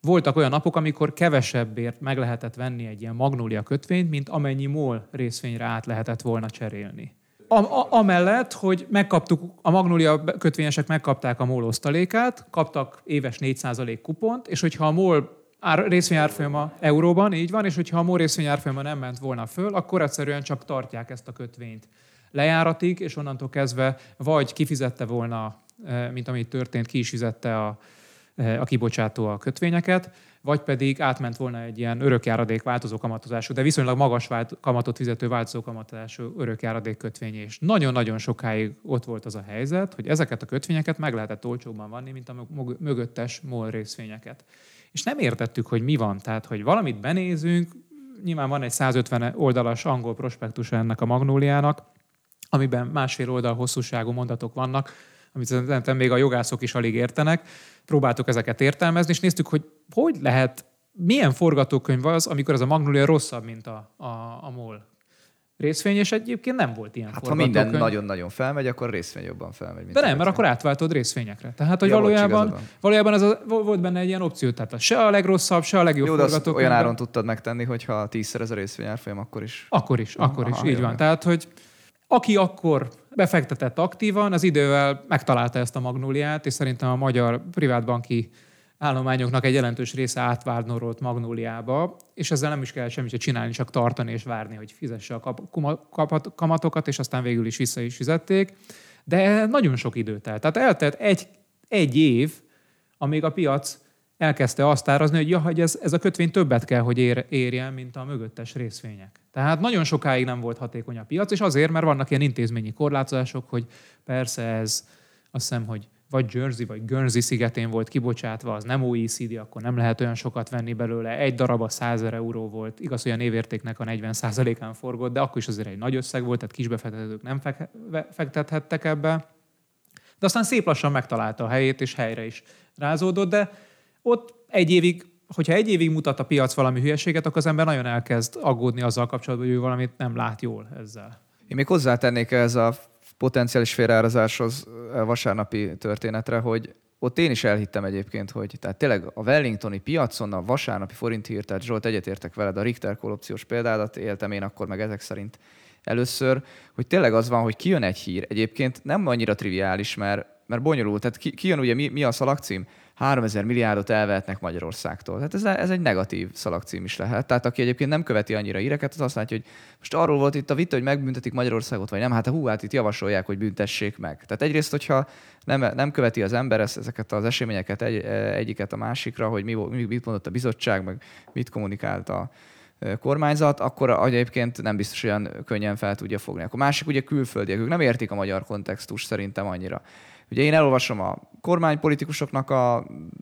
voltak olyan napok, amikor kevesebbért meg lehetett venni egy ilyen magnólia kötvényt, mint amennyi MOL részvényre át lehetett volna cserélni. A, a, amellett, hogy megkaptuk, a Magnolia kötvényesek megkapták a MOL osztalékát, kaptak éves 4% kupont, és hogyha a MOL ár, részvényárfolyama euróban, így van, és hogyha a MOL részvényárfolyama nem ment volna föl, akkor egyszerűen csak tartják ezt a kötvényt lejáratig, és onnantól kezdve vagy kifizette volna, e, mint amit történt, ki is fizette a, a kibocsátó a kötvényeket, vagy pedig átment volna egy ilyen örökjáradék változó kamatozású, de viszonylag magas vált, kamatot fizető változó kamatozású örökjáradék kötvény. És nagyon-nagyon sokáig ott volt az a helyzet, hogy ezeket a kötvényeket meg lehetett olcsóbban vanni, mint a mögöttes MOL részvényeket. És nem értettük, hogy mi van. Tehát, hogy valamit benézünk, nyilván van egy 150 oldalas angol prospektus ennek a magnóliának, amiben másfél oldal hosszúságú mondatok vannak, amit szerintem még a jogászok is alig értenek. Próbáltuk ezeket értelmezni, és néztük, hogy hogy lehet, milyen forgatókönyv az, amikor ez a Magnolia rosszabb, mint a, a, a MOL részvény, és egyébként nem volt ilyen Hát ha minden nagyon-nagyon felmegy, akkor részvény jobban felmegy. Mint De nem, mert akkor átváltod részvényekre. Tehát, hogy ja, valójában, valójában ez a, volt benne egy ilyen opció, tehát se a legrosszabb, se a legjobb Jó, forgatókönyv. olyan áron tudtad megtenni, hogyha tízszer ez a részvény árfolyam, akkor is. Akkor is, akkor Aha, is, így van. Tehát, hogy aki akkor befektetett aktívan, az idővel megtalálta ezt a magnóliát, és szerintem a magyar privátbanki állományoknak egy jelentős része átvárnorolt magnóliába, és ezzel nem is kell semmit csinálni, csak tartani és várni, hogy fizesse a kamatokat, és aztán végül is vissza is fizették. De nagyon sok idő telt. Tehát eltelt egy, egy év, amíg a piac elkezdte azt árazni, hogy ja, hogy ez, ez a kötvény többet kell, hogy ér, érjen, mint a mögöttes részvények. Tehát nagyon sokáig nem volt hatékony a piac, és azért, mert vannak ilyen intézményi korlátozások, hogy persze ez azt hiszem, hogy vagy Jersey vagy Guernsey szigetén volt kibocsátva, az nem OECD, akkor nem lehet olyan sokat venni belőle. Egy darab a 100 euró volt. Igaz, hogy a névértéknek a 40%-án forgott, de akkor is azért egy nagy összeg volt, tehát kisbefektetők nem fektethettek ebbe. De aztán szép lassan megtalálta a helyét, és helyre is rázódott, de ott egy évig, hogyha egy évig mutat a piac valami hülyeséget, akkor az ember nagyon elkezd aggódni azzal kapcsolatban, hogy ő valamit nem lát jól ezzel. Én még hozzátennék ez a potenciális félreárazáshoz vasárnapi történetre, hogy ott én is elhittem egyébként, hogy tehát tényleg a Wellingtoni piacon a vasárnapi forint hír, tehát Zsolt egyetértek veled, a Richter korrupciós példádat éltem én akkor meg ezek szerint először, hogy tényleg az van, hogy kijön egy hír. Egyébként nem annyira triviális, mert, mert bonyolult. Tehát ki, kijön ugye mi, mi a szalagcím? 3000 milliárdot elvehetnek Magyarországtól. Tehát ez, ez egy negatív szalagcím is lehet. Tehát aki egyébként nem követi annyira íreket, az azt látja, hogy most arról volt itt a vita, hogy megbüntetik Magyarországot, vagy nem. Hát hú, hát itt javasolják, hogy büntessék meg. Tehát egyrészt, hogyha nem, nem követi az ember ezeket az eseményeket egy, egyiket a másikra, hogy mi, mit mondott a bizottság, meg mit kommunikált a, kormányzat, akkor egyébként nem biztos olyan könnyen fel tudja fogni. Akkor másik ugye külföldiek, ők nem értik a magyar kontextus szerintem annyira. Ugye én elolvasom a kormánypolitikusoknak a,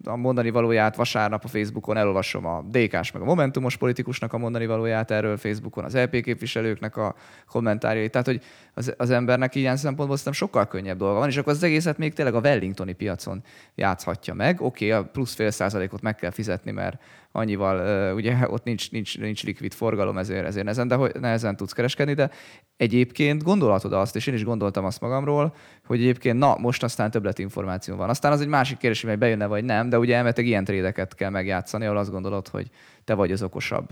a mondani valóját vasárnap a Facebookon, elolvasom a DK-s meg a Momentumos politikusnak a mondani valóját erről Facebookon, az LP képviselőknek a kommentárjait. Tehát, hogy az, az embernek ilyen szempontból szerintem sokkal könnyebb dolga van, és akkor az egészet még tényleg a Wellingtoni piacon játszhatja meg. Oké, okay, a plusz fél százalékot meg kell fizetni, mert annyival, ugye ott nincs, nincs, nincs likvid forgalom, ezért, ezért nehezen, de hogy nehezen tudsz kereskedni, de egyébként gondolhatod azt, és én is gondoltam azt magamról, hogy egyébként na, most aztán többlet információ van. Aztán az egy másik kérdés, hogy bejönne vagy nem, de ugye elméletileg ilyen trédeket kell megjátszani, ahol azt gondolod, hogy te vagy az okosabb.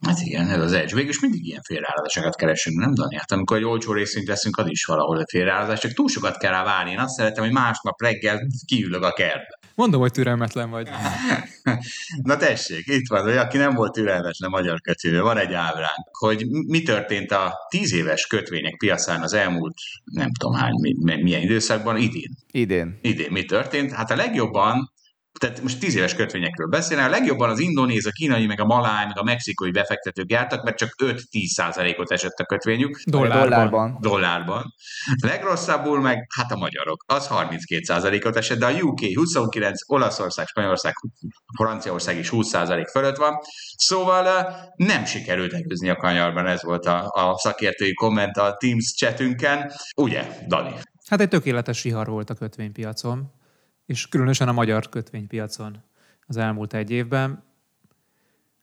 Hát igen, ez az edge. Végülis mindig ilyen félreállazásokat keresünk, nem Dani? Hát amikor egy olcsó részint veszünk, az is valahol a félreállazás, csak túl sokat kell rá várni. Én azt szeretem, hogy másnap reggel kiülök a kertbe. Mondom, hogy türelmetlen vagy. Na tessék, itt van, hogy aki nem volt türelmetlen magyar kötvényben, van egy ábránk, hogy mi történt a tíz éves kötvények piacán az elmúlt, nem tudom hány, milyen időszakban, idén. Idén. Idén mi történt? Hát a legjobban tehát most tíz éves kötvényekről beszélne, a legjobban az indonéz, a kínai, meg a maláj, meg a mexikói befektetők jártak, mert csak 5-10 százalékot esett a kötvényük. Dollárban. Dollárban. Dollárban. Legrosszabbul meg, hát a magyarok, az 32 százalékot esett, de a UK 29, Olaszország, Spanyolország, Franciaország is 20 százalék fölött van. Szóval nem sikerült előzni a kanyarban, ez volt a, a szakértői komment a Teams chatünken. Ugye, Dani? Hát egy tökéletes vihar volt a kötvénypiacon és különösen a magyar kötvénypiacon az elmúlt egy évben.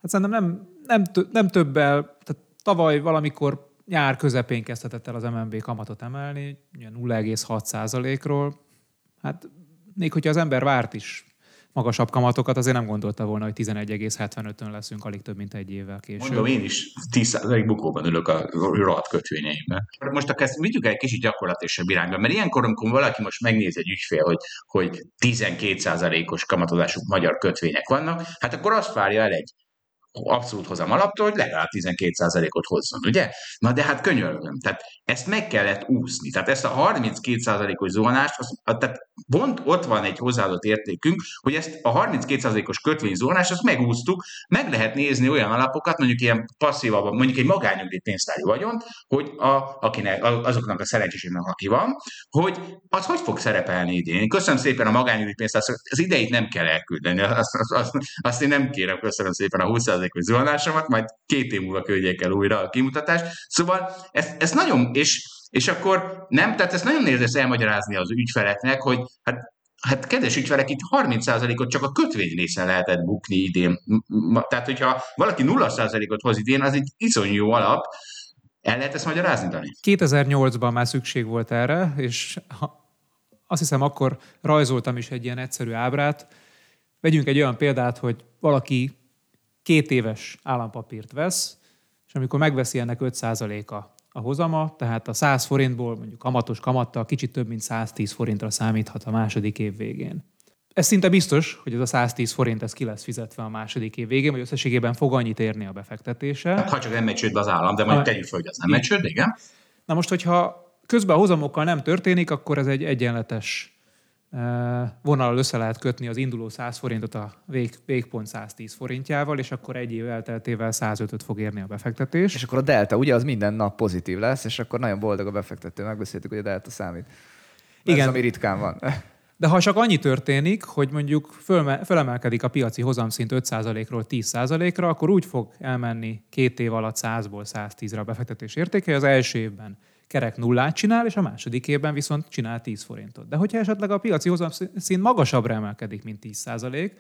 Hát szerintem nem, nem, nem többel, tehát tavaly valamikor nyár közepén kezdhetett el az MNB kamatot emelni, 0,6 ról Hát még hogyha az ember várt is magasabb kamatokat, azért nem gondolta volna, hogy 11,75-ön leszünk alig több mint egy évvel később. Mondom, én is 10% bukóban ülök a rohadt kötvényeimben. Most akkor ezt vigyük egy kicsit gyakorlatilag irányba, mert ilyenkor, amikor valaki most megnézi egy ügyfél, hogy, hogy 12%-os kamatozású magyar kötvények vannak, hát akkor azt várja el egy abszolút hozam alaptól, hogy legalább 12%-ot hozzon, ugye? Na de hát könyörgöm, tehát ezt meg kellett úszni. Tehát ezt a 32%-os zuhanást, az, tehát pont ott van egy hozzáadott értékünk, hogy ezt a 32%-os kötvényzuhanást, azt megúsztuk, meg lehet nézni olyan alapokat, mondjuk ilyen passzívabban, mondjuk egy magányugdíj pénztári vagyont, hogy a, akinek, azoknak a szerencsésének, aki van, hogy az hogy fog szerepelni idén. Köszönöm szépen a magányugdíj pénztárt, az ideit nem kell elküldeni, azt, azt, azt, azt én nem kérem, köszönöm szépen a 20%-os zuhanásomat, majd két év múlva küldjék el újra a kimutatást. Szóval ez, ez nagyon, és, és akkor nem, tehát ezt nagyon nehéz elmagyarázni az ügyfeleknek, hogy hát Hát kedves ügyfelek, itt 30%-ot csak a kötvény részen lehetett bukni idén. Tehát, hogyha valaki 0%-ot hoz idén, az egy iszonyú jó alap. El lehet ezt magyarázni, Dani? 2008-ban már szükség volt erre, és azt hiszem akkor rajzoltam is egy ilyen egyszerű ábrát. Vegyünk egy olyan példát, hogy valaki két éves állampapírt vesz, és amikor megveszi ennek 5%-a a hozama, tehát a 100 forintból mondjuk kamatos kamattal kicsit több mint 110 forintra számíthat a második év végén. Ez szinte biztos, hogy ez a 110 forint ez ki lesz fizetve a második év végén, vagy összességében fog annyit érni a befektetése. Hát, ha csak nem megy csődbe az állam, de majd tegyük fel, hogy az nem megy csődbe, igen. Na most, hogyha közben a hozamokkal nem történik, akkor ez egy egyenletes vonal össze lehet kötni az induló 100 forintot a vég, végpont 110 forintjával, és akkor egy év elteltével 105-öt fog érni a befektetés. És akkor a delta, ugye az minden nap pozitív lesz, és akkor nagyon boldog a befektető. Megbeszéltük, hogy a delta számít. Igen. Ez ami ritkán van. De ha csak annyi történik, hogy mondjuk fölemelkedik a piaci hozamszint 5%-ról 10%-ra, akkor úgy fog elmenni két év alatt 100-ból 110-re a befektetés értéke, az első évben kerek nullát csinál, és a második évben viszont csinál 10 forintot. De hogyha esetleg a piaci hozamszint magasabbra emelkedik, mint 10%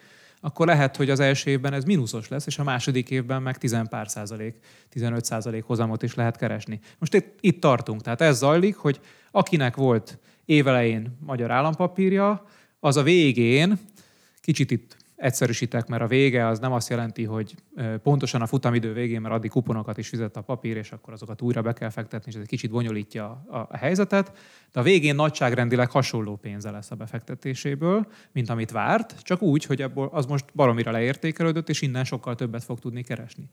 akkor lehet, hogy az első évben ez mínuszos lesz, és a második évben meg 10 pár százalék, 15 százalék hozamot is lehet keresni. Most itt, itt tartunk. Tehát ez zajlik, hogy akinek volt évelején magyar állampapírja, az a végén, kicsit itt egyszerűsítek, mert a vége az nem azt jelenti, hogy pontosan a futamidő végén, mert addig kuponokat is fizet a papír, és akkor azokat újra be kell fektetni, és ez egy kicsit bonyolítja a, a helyzetet. De a végén nagyságrendileg hasonló pénze lesz a befektetéséből, mint amit várt, csak úgy, hogy ebből az most baromira leértékelődött, és innen sokkal többet fog tudni keresni.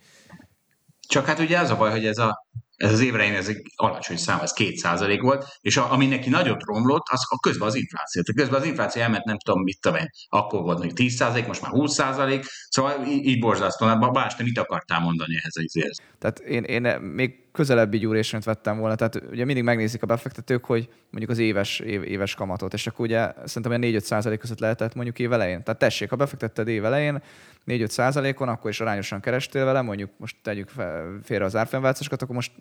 Csak hát ugye az a baj, hogy ez a ez az évre ez egy alacsony szám, ez 2% volt, és a, ami neki nagyot romlott, az a közben az infláció. Tehát közben az infláció elment nem tudom mit tudom én, akkor volt még 10 most már 20 szóval így, így borzasztó. Bás, te mit akartál mondani ehhez az izéhez? Tehát én, én még közelebbi gyúrésönt vettem volna, tehát ugye mindig megnézik a befektetők, hogy mondjuk az éves, év, éves kamatot, és akkor ugye szerintem 4-5 százalék között lehetett mondjuk év elején. Tehát tessék, ha befektetted év elején 4-5 százalékon, akkor is arányosan kerestél vele, mondjuk most tegyük félre az árfolyamváltozásokat, akkor most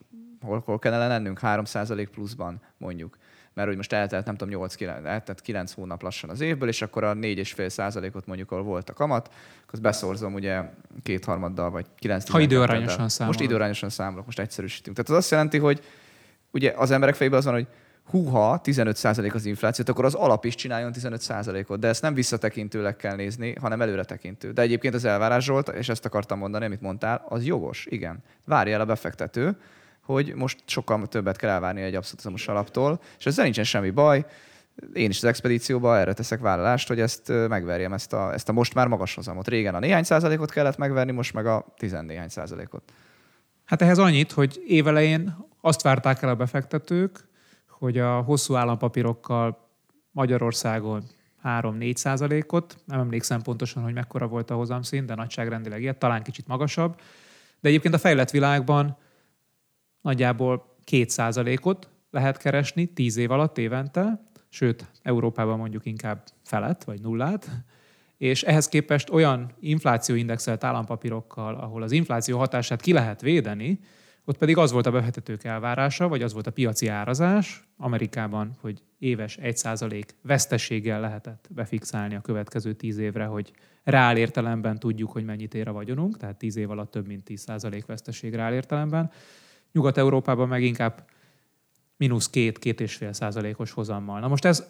hol, hol kellene lennünk? 3% pluszban mondjuk. Mert hogy most eltelt, nem tudom, 8, 9, eltelt 9 hónap lassan az évből, és akkor a 4,5 százalékot mondjuk, ahol volt a kamat, akkor beszorzom ugye kétharmaddal, vagy 9 Ha időarányosan számolok. Most időarányosan számolok, most egyszerűsítünk. Tehát az azt jelenti, hogy ugye az emberek fejében az van, hogy húha, 15% az inflációt, akkor az alap is csináljon 15%-ot, de ezt nem visszatekintőleg kell nézni, hanem előretekintő. De egyébként az elvárás Zsolt, és ezt akartam mondani, amit mondtál, az jogos, igen. Várja el a befektető, hogy most sokkal többet kell elvárni egy abszolút alaptól, és ezzel nincsen semmi baj. Én is az expedícióban erre teszek vállalást, hogy ezt megverjem, ezt a, ezt a most már magas hozamot. Régen a néhány százalékot kellett megverni, most meg a tizennéhány százalékot. Hát ehhez annyit, hogy évelején azt várták el a befektetők, hogy a hosszú állampapírokkal Magyarországon 3-4 százalékot, nem emlékszem pontosan, hogy mekkora volt a hozamszín, de nagyságrendileg ilyet, talán kicsit magasabb. De egyébként a fejlett világban nagyjából 2 százalékot lehet keresni 10 év alatt évente, sőt, Európában mondjuk inkább felett, vagy nullát, és ehhez képest olyan inflációindexelt állampapírokkal, ahol az infláció hatását ki lehet védeni, ott pedig az volt a befektetők elvárása, vagy az volt a piaci árazás Amerikában, hogy éves 1% veszteséggel lehetett befixálni a következő 10 évre, hogy reál értelemben tudjuk, hogy mennyit ér a vagyonunk, tehát 10 év alatt több mint 10% veszteség reál értelemben. Nyugat-Európában meg inkább mínusz két, két és fél százalékos hozammal. Na most ez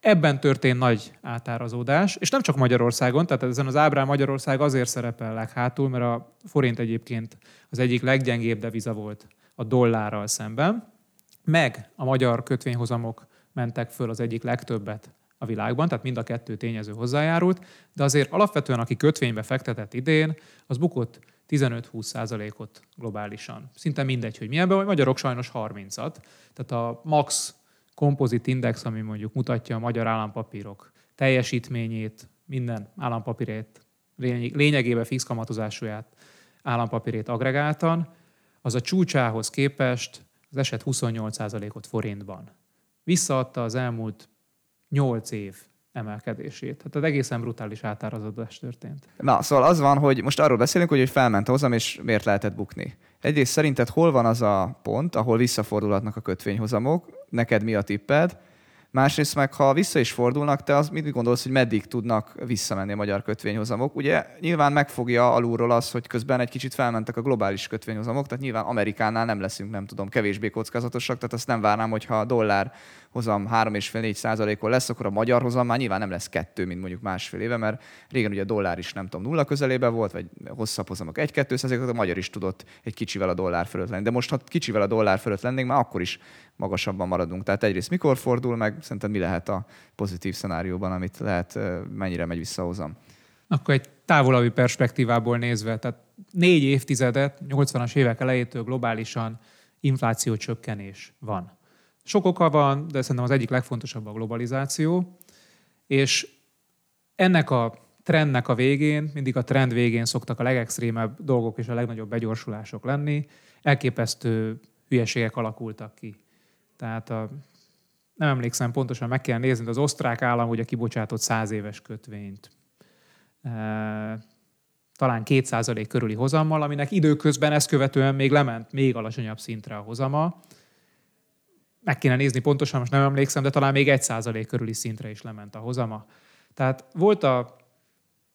ebben történt nagy átárazódás, és nem csak Magyarországon, tehát ezen az ábrán Magyarország azért szerepel leghátul, mert a forint egyébként az egyik leggyengébb deviza volt a dollárral szemben, meg a magyar kötvényhozamok mentek föl az egyik legtöbbet a világban, tehát mind a kettő tényező hozzájárult, de azért alapvetően, aki kötvénybe fektetett idén, az bukott 15-20 százalékot globálisan. Szinte mindegy, hogy milyenben, vagy magyarok sajnos 30-at. Tehát a max kompozit index, ami mondjuk mutatja a magyar állampapírok teljesítményét, minden állampapírét, lényegében fix kamatozásúját állampapírét agregáltan, az a csúcsához képest az eset 28%-ot forintban. Visszaadta az elmúlt 8 év emelkedését. Tehát az egészen brutális átárazódás történt. Na, szóval az van, hogy most arról beszélünk, hogy felment hozam, és miért lehetett bukni. Egyrészt szerinted hol van az a pont, ahol visszafordulhatnak a kötvényhozamok? Neked mi a tipped? Másrészt meg, ha vissza is fordulnak, te az mit gondolsz, hogy meddig tudnak visszamenni a magyar kötvényhozamok? Ugye nyilván megfogja alulról az, hogy közben egy kicsit felmentek a globális kötvényhozamok, tehát nyilván Amerikánál nem leszünk, nem tudom, kevésbé kockázatosak, tehát azt nem várnám, hogyha a dollár hozam 3,5-4 százalékon lesz, akkor a magyar hozam már nyilván nem lesz kettő, mint mondjuk másfél éve, mert régen ugye a dollár is nem tudom, nulla közelébe volt, vagy hosszabb hozamok 1-2 százalékot, a magyar is tudott egy kicsivel a dollár fölött lenni. De most, ha kicsivel a dollár fölött lennénk, már akkor is magasabban maradunk. Tehát egyrészt mikor fordul meg, szerinted mi lehet a pozitív szenárióban, amit lehet, mennyire megy vissza hozam? Akkor egy távolabbi perspektívából nézve, tehát négy évtizedet, 80-as évek elejétől globálisan infláció csökkenés van. Sok oka van, de szerintem az egyik legfontosabb a globalizáció, és ennek a trendnek a végén, mindig a trend végén szoktak a legextrémebb dolgok és a legnagyobb begyorsulások lenni, elképesztő hülyeségek alakultak ki. Tehát a, nem emlékszem pontosan, meg kell nézni, de az osztrák állam ugye kibocsátott száz éves kötvényt. E, talán 2% körüli hozammal, aminek időközben ezt követően még lement még alacsonyabb szintre a hozama meg kéne nézni pontosan, most nem emlékszem, de talán még egy százalék körüli szintre is lement a hozama. Tehát volt a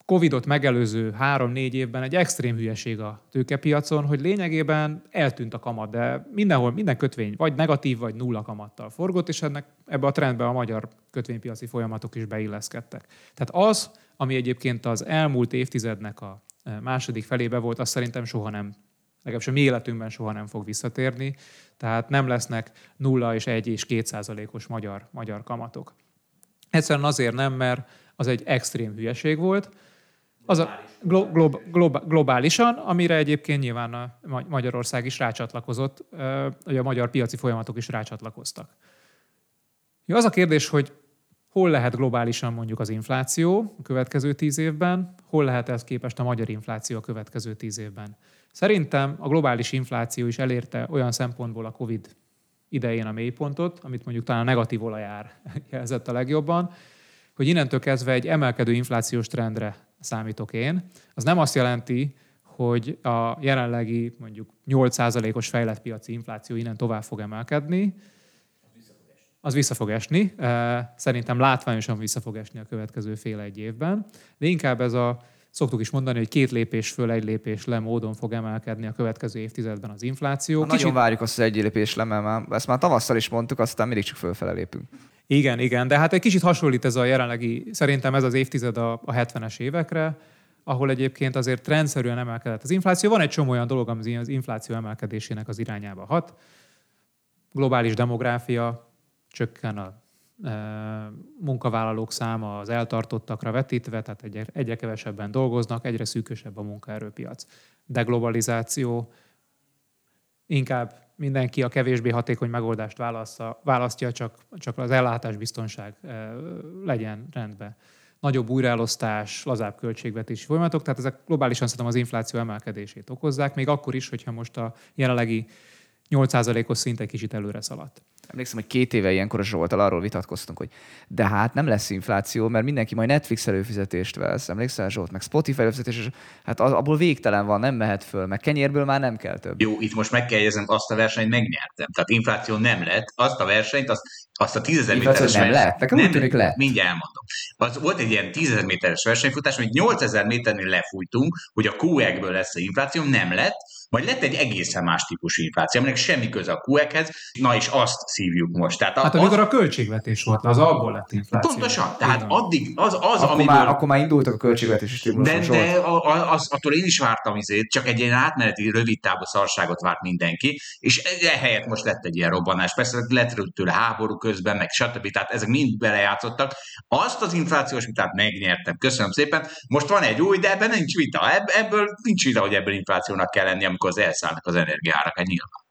Covidot megelőző három-négy évben egy extrém hülyeség a tőkepiacon, hogy lényegében eltűnt a kamat, de mindenhol, minden kötvény vagy negatív, vagy nulla kamattal forgott, és ennek ebbe a trendbe a magyar kötvénypiaci folyamatok is beilleszkedtek. Tehát az, ami egyébként az elmúlt évtizednek a eh, második felébe volt, az szerintem soha nem legalábbis a mi életünkben soha nem fog visszatérni, tehát nem lesznek 0 és 1 és 2 százalékos magyar, magyar kamatok. Egyszerűen azért nem, mert az egy extrém hülyeség volt, az a glo- glo- glo- globálisan, amire egyébként nyilván a Magyarország is rácsatlakozott, hogy a magyar piaci folyamatok is rácsatlakoztak. Az a kérdés, hogy hol lehet globálisan mondjuk az infláció a következő tíz évben, hol lehet ez képest a magyar infláció a következő tíz évben. Szerintem a globális infláció is elérte olyan szempontból a COVID idején a mélypontot, amit mondjuk talán a negatív olajár jelzett a legjobban, hogy innentől kezdve egy emelkedő inflációs trendre számítok én. Az nem azt jelenti, hogy a jelenlegi mondjuk 8%-os fejlett piaci infláció innen tovább fog emelkedni, az vissza fog esni. Szerintem látványosan vissza fog esni a következő fél egy évben. De inkább ez a Szoktuk is mondani, hogy két lépés föl, egy lépés le módon fog emelkedni a következő évtizedben az infláció. Ha Kicsit... Nagyon várjuk azt, hogy egy lépés le, mert már, ezt már tavasszal is mondtuk, aztán mindig csak fölfele lépünk. Igen, igen, de hát egy kicsit hasonlít ez a jelenlegi, szerintem ez az évtized a, a 70-es évekre, ahol egyébként azért rendszerűen emelkedett az infláció. Van egy csomó olyan dolog, ami az infláció emelkedésének az irányába hat. Globális demográfia, csökken a munkavállalók száma az eltartottakra vetítve, tehát egyre, egyre kevesebben dolgoznak, egyre szűkösebb a munkaerőpiac. Deglobalizáció, inkább mindenki a kevésbé hatékony megoldást választja, választja csak, csak az ellátásbiztonság legyen rendben. Nagyobb újraelosztás, lazább költségvetési folyamatok, tehát ezek globálisan szerintem az infláció emelkedését okozzák, még akkor is, hogyha most a jelenlegi 8%-os szint egy kicsit előre szaladt. Emlékszem, hogy két éve ilyenkor a Zsoltal arról vitatkoztunk, hogy de hát nem lesz infláció, mert mindenki majd Netflix előfizetést vesz. Emlékszel Zsolt? Meg Spotify előfizetés, és hát az, abból végtelen van, nem mehet föl, meg kenyérből már nem kell több. Jó, itt most meg kell érzem, azt a versenyt megnyertem. Tehát infláció nem lett, azt a versenyt, azt, azt a 10.000 méteres nem lett, nekem nem, úgy tűnik lett. Mindjárt elmondom. Az volt egy ilyen 10.000 méteres versenyfutás, amit 8000 méternél lefújtunk, hogy a q lesz a infláció, nem lett, majd lett egy egészen más típusú infláció, aminek semmi köze a q na és azt hívjuk most. Tehát Hát az, amikor a költségvetés volt, az abból lett infláció. Pontosan, tehát van. addig az, az Akkor amiből... már, akkor már indultak a költségvetési De, stimulusok. de a, a, az, attól én is vártam izét, csak egy ilyen átmeneti rövid távú szarságot várt mindenki, és ehelyett most lett egy ilyen robbanás. Persze lett tőle háború közben, meg stb. Tehát ezek mind belejátszottak. Azt az inflációs vitát megnyertem, köszönöm szépen. Most van egy új, de ebben nincs vita. Ebb, ebből nincs vita, hogy ebből inflációnak kell lenni, amikor az elszállnak az energiárak. Hát nyilván.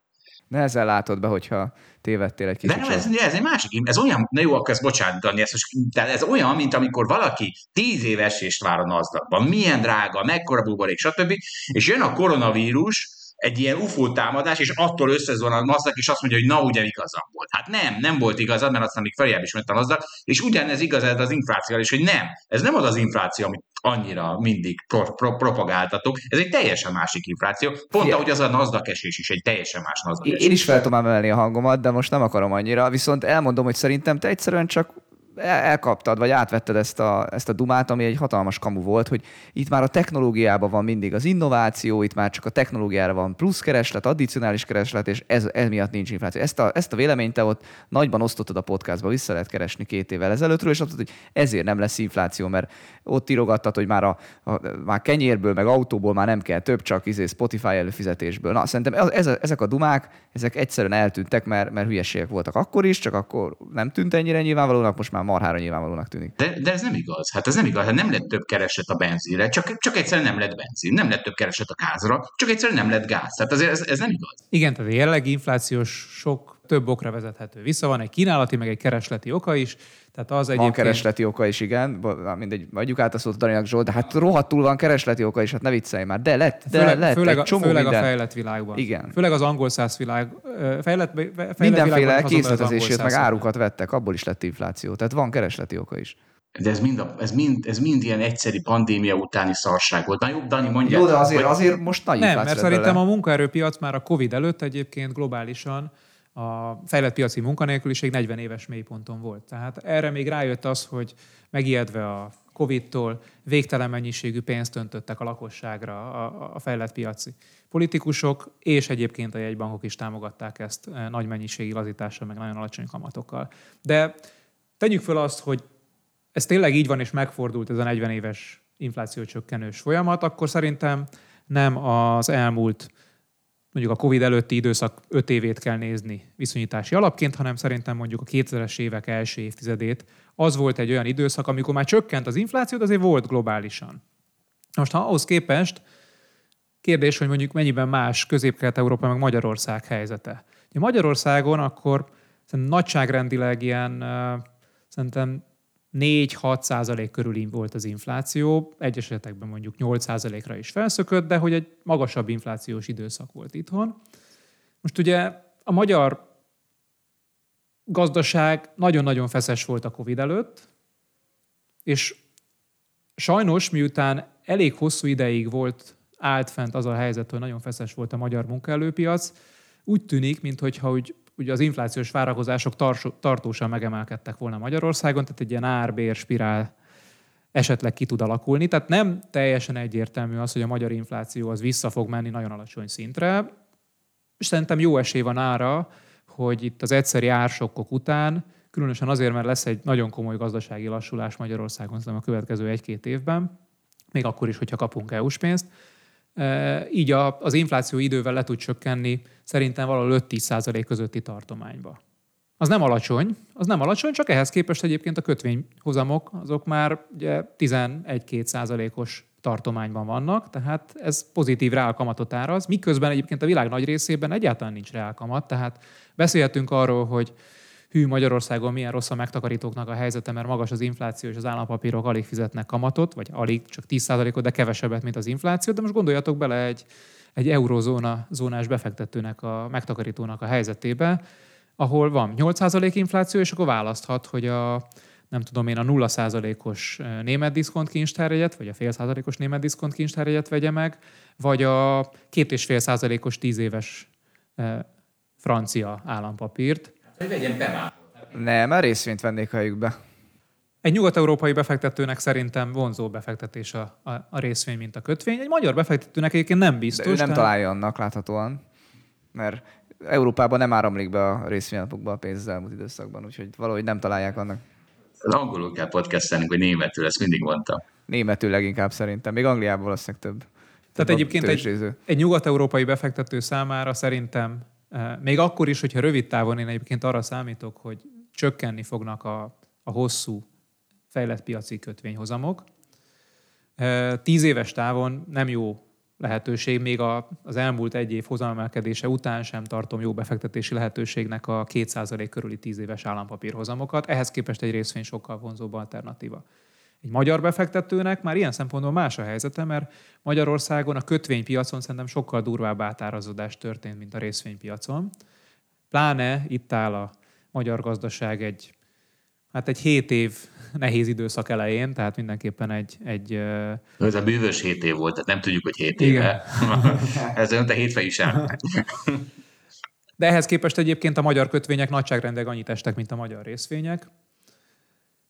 Nehezen látod be, hogyha tévedtél egy De kicsit. nem, ez, ez egy másik, ez olyan, na jó, akkor ezt bocsánat, Dani, ez, tehát ez olyan, mint amikor valaki tíz év esést vár a nazdakban, milyen drága, mekkora buborék, stb. És jön a koronavírus, egy ilyen UFO támadás, és attól összezvan a NASDAQ, és azt mondja, hogy na, ugye igazam volt. Hát nem, nem volt igazad, mert aztán még feljebb is ment a NASDAQ, és ugyanez igaz ez az infláció is, hogy nem, ez nem az az infláció, amit annyira mindig pro- pro- propagáltatok, ez egy teljesen másik infláció, pont Fia- ahogy az a NASDAQ esés is egy teljesen más NASDAQ esés. én is fel tudom emelni a hangomat, de most nem akarom annyira. Viszont elmondom, hogy szerintem te egyszerűen csak elkaptad, vagy átvetted ezt a, ezt a dumát, ami egy hatalmas kamu volt, hogy itt már a technológiában van mindig az innováció, itt már csak a technológiára van plusz kereslet, addicionális kereslet, és ez, ez miatt nincs infláció. Ezt a, ezt a véleményt te ott nagyban osztottad a podcastba, vissza lehet keresni két évvel ezelőttről, és azt hogy ezért nem lesz infláció, mert ott írogattad, hogy már, a, a, már kenyérből, meg autóból már nem kell több, csak izé Spotify előfizetésből. Na, szerintem ez, ez, ezek a dumák, ezek egyszerűen eltűntek, mert, mert hülyeségek voltak akkor is, csak akkor nem tűnt ennyire nyilvánvalónak, most már marhára nyilvánvalónak tűnik. De, de ez nem igaz. Hát ez nem igaz. Hát nem lett több kereset a benzinre, csak, csak egyszerűen nem lett benzin. Nem lett több kereset a gázra, csak egyszerűen nem lett gáz. Tehát azért ez, ez nem igaz. Igen, tehát a jelenlegi inflációs sok több okra vezethető vissza. Van egy kínálati, meg egy keresleti oka is. Tehát az Van egyébként... keresleti oka is, igen. Mindegy, adjuk át a szót Daninak Zsolt, de hát rohadtul van keresleti oka is, hát ne viccelj már. De lett, de Főleg, lett főleg, egy a, csomó főleg minden. a fejlett világban. Igen. Főleg az angol száz világ. Fejlett, fejlett Mindenféle készletezését, meg árukat vettek, abból is lett infláció. Tehát van keresleti oka is. De ez mind, a, ez mind, ez mind ilyen egyszeri pandémia utáni szarság volt. Na jó, Dani, mondja. Jó, de azért, azért most nagy Nem, mert szerintem belőle. a munkaerőpiac már a Covid előtt egyébként globálisan a fejlett piaci munkanélküliség 40 éves mélyponton volt. Tehát erre még rájött az, hogy megijedve a Covid-tól végtelen mennyiségű pénzt öntöttek a lakosságra a, a fejlett piaci politikusok, és egyébként a jegybankok is támogatták ezt eh, nagy mennyiségi lazítással, meg nagyon alacsony kamatokkal. De tegyük föl azt, hogy ez tényleg így van, és megfordult ez a 40 éves infláció csökkenős folyamat, akkor szerintem nem az elmúlt mondjuk a Covid előtti időszak 5 évét kell nézni viszonyítási alapként, hanem szerintem mondjuk a 2000-es évek első évtizedét. Az volt egy olyan időszak, amikor már csökkent az infláció, de azért volt globálisan. Most ha ahhoz képest kérdés, hogy mondjuk mennyiben más Közép-Kelet-Európa meg Magyarország helyzete. Magyarországon akkor szerintem nagyságrendileg ilyen szerintem 4-6 százalék körül volt az infláció, egyes esetekben mondjuk 8 százalékra is felszökött, de hogy egy magasabb inflációs időszak volt itthon. Most ugye a magyar gazdaság nagyon-nagyon feszes volt a Covid előtt, és sajnos miután elég hosszú ideig volt állt fent az a helyzet, hogy nagyon feszes volt a magyar munkaerőpiac, úgy tűnik, mintha úgy, ugye az inflációs várakozások tartósan megemelkedtek volna Magyarországon, tehát egy ilyen árbér spirál esetleg ki tud alakulni. Tehát nem teljesen egyértelmű az, hogy a magyar infláció az vissza fog menni nagyon alacsony szintre, és szerintem jó esély van ára, hogy itt az egyszeri ársokkok után, különösen azért, mert lesz egy nagyon komoly gazdasági lassulás Magyarországon szerintem a következő egy-két évben, még akkor is, hogyha kapunk EU-s pénzt, így a, az infláció idővel le tud csökkenni szerintem valahol 5-10% közötti tartományba. Az nem alacsony, az nem alacsony, csak ehhez képest egyébként a kötvényhozamok azok már ugye 11-2 százalékos tartományban vannak, tehát ez pozitív reálkamatot áraz, miközben egyébként a világ nagy részében egyáltalán nincs reálkamat, tehát beszélhetünk arról, hogy hű, Magyarországon milyen rossz a megtakarítóknak a helyzete, mert magas az infláció, és az állampapírok alig fizetnek kamatot, vagy alig, csak 10%-ot, de kevesebbet, mint az infláció. De most gondoljatok bele egy, egy eurozóna zónás befektetőnek, a megtakarítónak a helyzetébe, ahol van 8% infláció, és akkor választhat, hogy a nem tudom én, a 0%-os német diszkontkincstárjegyet, vagy a fél százalékos német diszkontkincstárjegyet vegye meg, vagy a 2,5%-os 10 éves francia állampapírt. Hogy vegyen be Nem, mert részvényt vennék helyükbe. Egy nyugat-európai befektetőnek szerintem vonzó befektetés a, a, a részvény, mint a kötvény. Egy magyar befektetőnek egyébként nem biztos. De ő nem tehát- találja annak láthatóan, mert Európában nem áramlik be a részvényalapokba a pénz az elmúlt időszakban, úgyhogy valahogy nem találják annak. Az angolul kell podcastelnünk, vagy németül, ezt mindig mondtam. Németül leginkább szerintem, még Angliában valószínűleg több. Tehát egyébként egy, egy nyugat-európai befektető számára szerintem, még akkor is, hogyha rövid távon én egyébként arra számítok, hogy csökkenni fognak a, a hosszú fejlett piaci kötvényhozamok. Tíz éves távon nem jó lehetőség, még a, az elmúlt egy év hozamemelkedése után sem tartom jó befektetési lehetőségnek a 2% körüli 10 éves állampapírhozamokat. Ehhez képest egy részvény sokkal vonzóbb alternatíva. Egy magyar befektetőnek már ilyen szempontból más a helyzete, mert Magyarországon a kötvénypiacon szerintem sokkal durvább átárazódás történt, mint a részvénypiacon. Pláne itt áll a magyar gazdaság egy, hát egy hét év nehéz időszak elején, tehát mindenképpen egy... egy Ez a bűvös hét év volt, tehát nem tudjuk, hogy hét éve. Ez olyan, te hétfejű sem. De ehhez képest egyébként a magyar kötvények nagyságrendek annyit estek, mint a magyar részvények.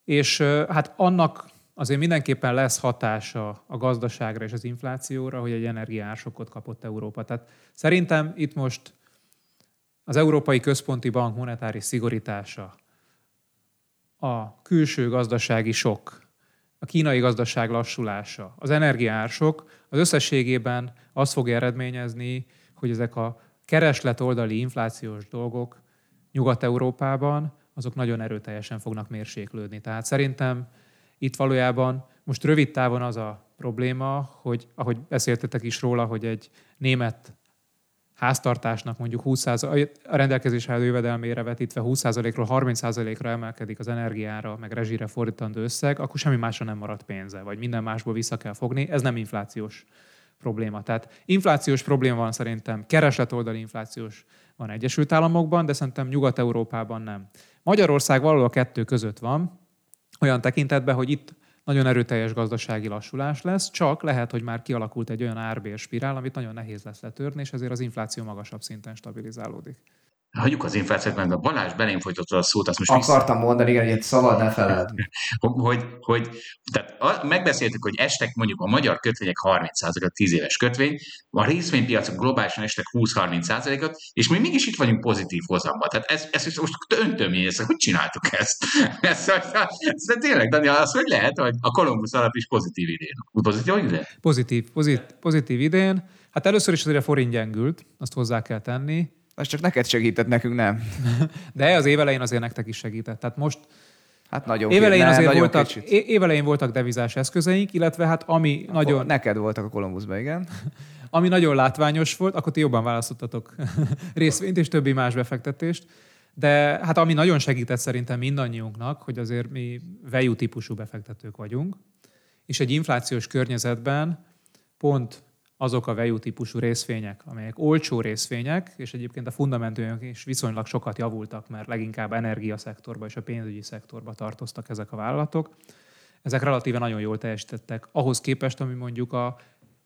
És hát annak azért mindenképpen lesz hatása a gazdaságra és az inflációra, hogy egy energiársokot kapott Európa. Tehát szerintem itt most az Európai Központi Bank monetáris szigorítása, a külső gazdasági sok, a kínai gazdaság lassulása, az energiársok az összességében azt fogja eredményezni, hogy ezek a kereslet oldali inflációs dolgok Nyugat-Európában, azok nagyon erőteljesen fognak mérséklődni. Tehát szerintem itt valójában most rövid távon az a probléma, hogy ahogy beszéltetek is róla, hogy egy német háztartásnak mondjuk 20 a rendelkezésre álló jövedelmére vetítve 20%-ról 30%-ra emelkedik az energiára, meg rezsire fordítandó összeg, akkor semmi másra nem marad pénze, vagy minden másból vissza kell fogni. Ez nem inflációs probléma. Tehát inflációs probléma van szerintem, keresletoldali inflációs van Egyesült Államokban, de szerintem Nyugat-Európában nem. Magyarország valahol a kettő között van, olyan tekintetben, hogy itt nagyon erőteljes gazdasági lassulás lesz, csak lehet, hogy már kialakult egy olyan árbér spirál, amit nagyon nehéz lesz letörni, és ezért az infláció magasabb szinten stabilizálódik. Hagyjuk az inflációt, mert a Balázs belém folytatta a szót, azt most Akartam vissza... mondani, igen, hogy szabad ne feled. hogy, hogy, tehát a, megbeszéltük, hogy estek mondjuk a magyar kötvények 30%-at, 10 éves kötvény, a részvénypiacok globálisan estek 20-30%-ot, és mi mégis itt vagyunk pozitív hozamban. Tehát ez, ez, ez most öntöm ezt, hogy csináltuk ezt? ez, ez, ez, ez tényleg, Dani, az hogy lehet, hogy a Columbus alap is pozitív idén? Pozitív idén? Pozitív, pozitív, pozitív idén. Hát először is azért a forint gyengült, azt hozzá kell tenni az csak neked segített, nekünk nem. De az évelején azért nektek is segített. Tehát most Hát nagyon évelején azért nagyon voltak, kicsit. évelején voltak devizás eszközeink, illetve hát ami a nagyon... Neked voltak a Kolumbuszban, igen. ami nagyon látványos volt, akkor ti jobban választottatok részvényt és többi más befektetést. De hát ami nagyon segített szerintem mindannyiunknak, hogy azért mi value típusú befektetők vagyunk, és egy inflációs környezetben pont azok a value típusú részvények, amelyek olcsó részvények, és egyébként a fundamentumok is viszonylag sokat javultak, mert leginkább energiaszektorba és a pénzügyi szektorba tartoztak ezek a vállalatok. Ezek relatíve nagyon jól teljesítettek ahhoz képest, ami mondjuk a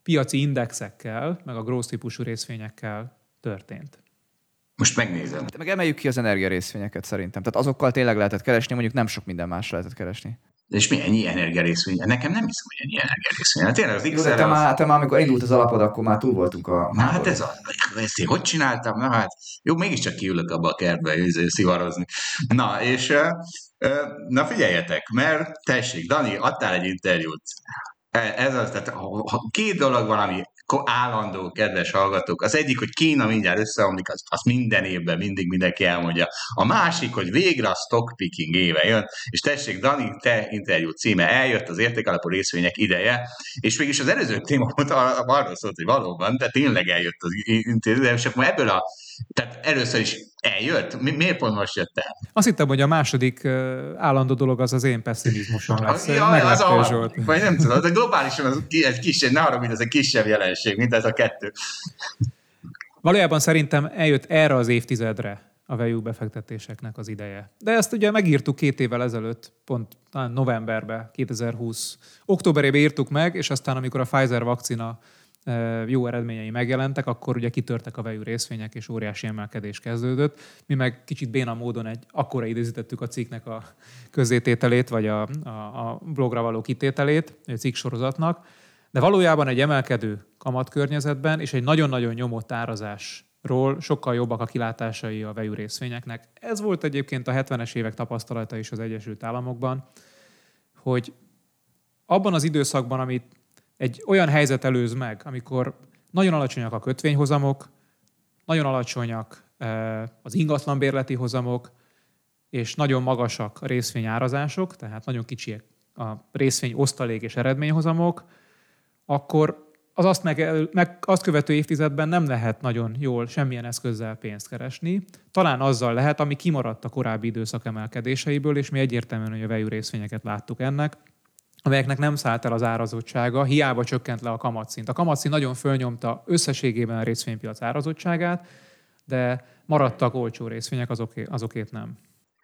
piaci indexekkel, meg a growth típusú részvényekkel történt. Most megnézem. Hát meg emeljük ki az energia részvényeket szerintem. Tehát azokkal tényleg lehetett keresni, mondjuk nem sok minden más lehetett keresni. És mi ennyi energiarészvény? Nekem nem hiszem, hogy ennyi energiarészvény. Hát tényleg az XR... Te, az... már, te már, amikor indult az alapod, akkor már túl voltunk a... Na hát ez a... Ezt én hogy csináltam? Na hát, jó, mégiscsak kiülök abba a kertbe izé, szivarozni. Na, és na figyeljetek, mert tessék, Dani, adtál egy interjút. E, ez az, tehát két dolog van, ami állandó, kedves hallgatók. Az egyik, hogy Kína mindjárt összeomlik, az, az minden évben mindig mindenki elmondja. A másik, hogy végre a stockpicking éve jön, és tessék, Dani, te interjú címe eljött, az értékalapú részvények ideje, és mégis az előző téma arról szólt, hogy valóban, de tényleg eljött az interjú, és akkor ebből a tehát először is eljött? Mi, miért pont most jött el? Azt hittem, hogy a második állandó dolog az az én pessimizmusom lesz. Ja, az a, Zsolt. Vagy nem tudom, de globálisan az egy kisebb, ne arra, mint ez egy kisebb jelenség, mint ez a kettő. Valójában szerintem eljött erre az évtizedre a value befektetéseknek az ideje. De ezt ugye megírtuk két évvel ezelőtt, pont novemberben, 2020. Októberében írtuk meg, és aztán amikor a Pfizer vakcina jó eredményei megjelentek, akkor ugye kitörtek a vejű részvények, és óriási emelkedés kezdődött. Mi meg kicsit béna módon egy, akkora idézítettük a cikknek a közzétételét, vagy a, a, a blogra való kitételét, a cikk sorozatnak, de valójában egy emelkedő kamatkörnyezetben és egy nagyon-nagyon nyomott árazás ról sokkal jobbak a kilátásai a vejű részvényeknek. Ez volt egyébként a 70-es évek tapasztalata is az Egyesült Államokban, hogy abban az időszakban, amit egy olyan helyzet előz meg, amikor nagyon alacsonyak a kötvényhozamok, nagyon alacsonyak eh, az ingatlanbérleti hozamok, és nagyon magasak a részvényárazások, tehát nagyon kicsiek a részvény osztalék és eredményhozamok, akkor az azt, meg, meg, azt követő évtizedben nem lehet nagyon jól semmilyen eszközzel pénzt keresni. Talán azzal lehet, ami kimaradt a korábbi időszak emelkedéseiből, és mi egyértelműen a vejű részvényeket láttuk ennek, amelyeknek nem szállt el az árazottsága, hiába csökkent le a kamatszint. A kamatszint nagyon fölnyomta összességében a részvénypiac árazottságát, de maradtak olcsó részvények, azoké, azokét nem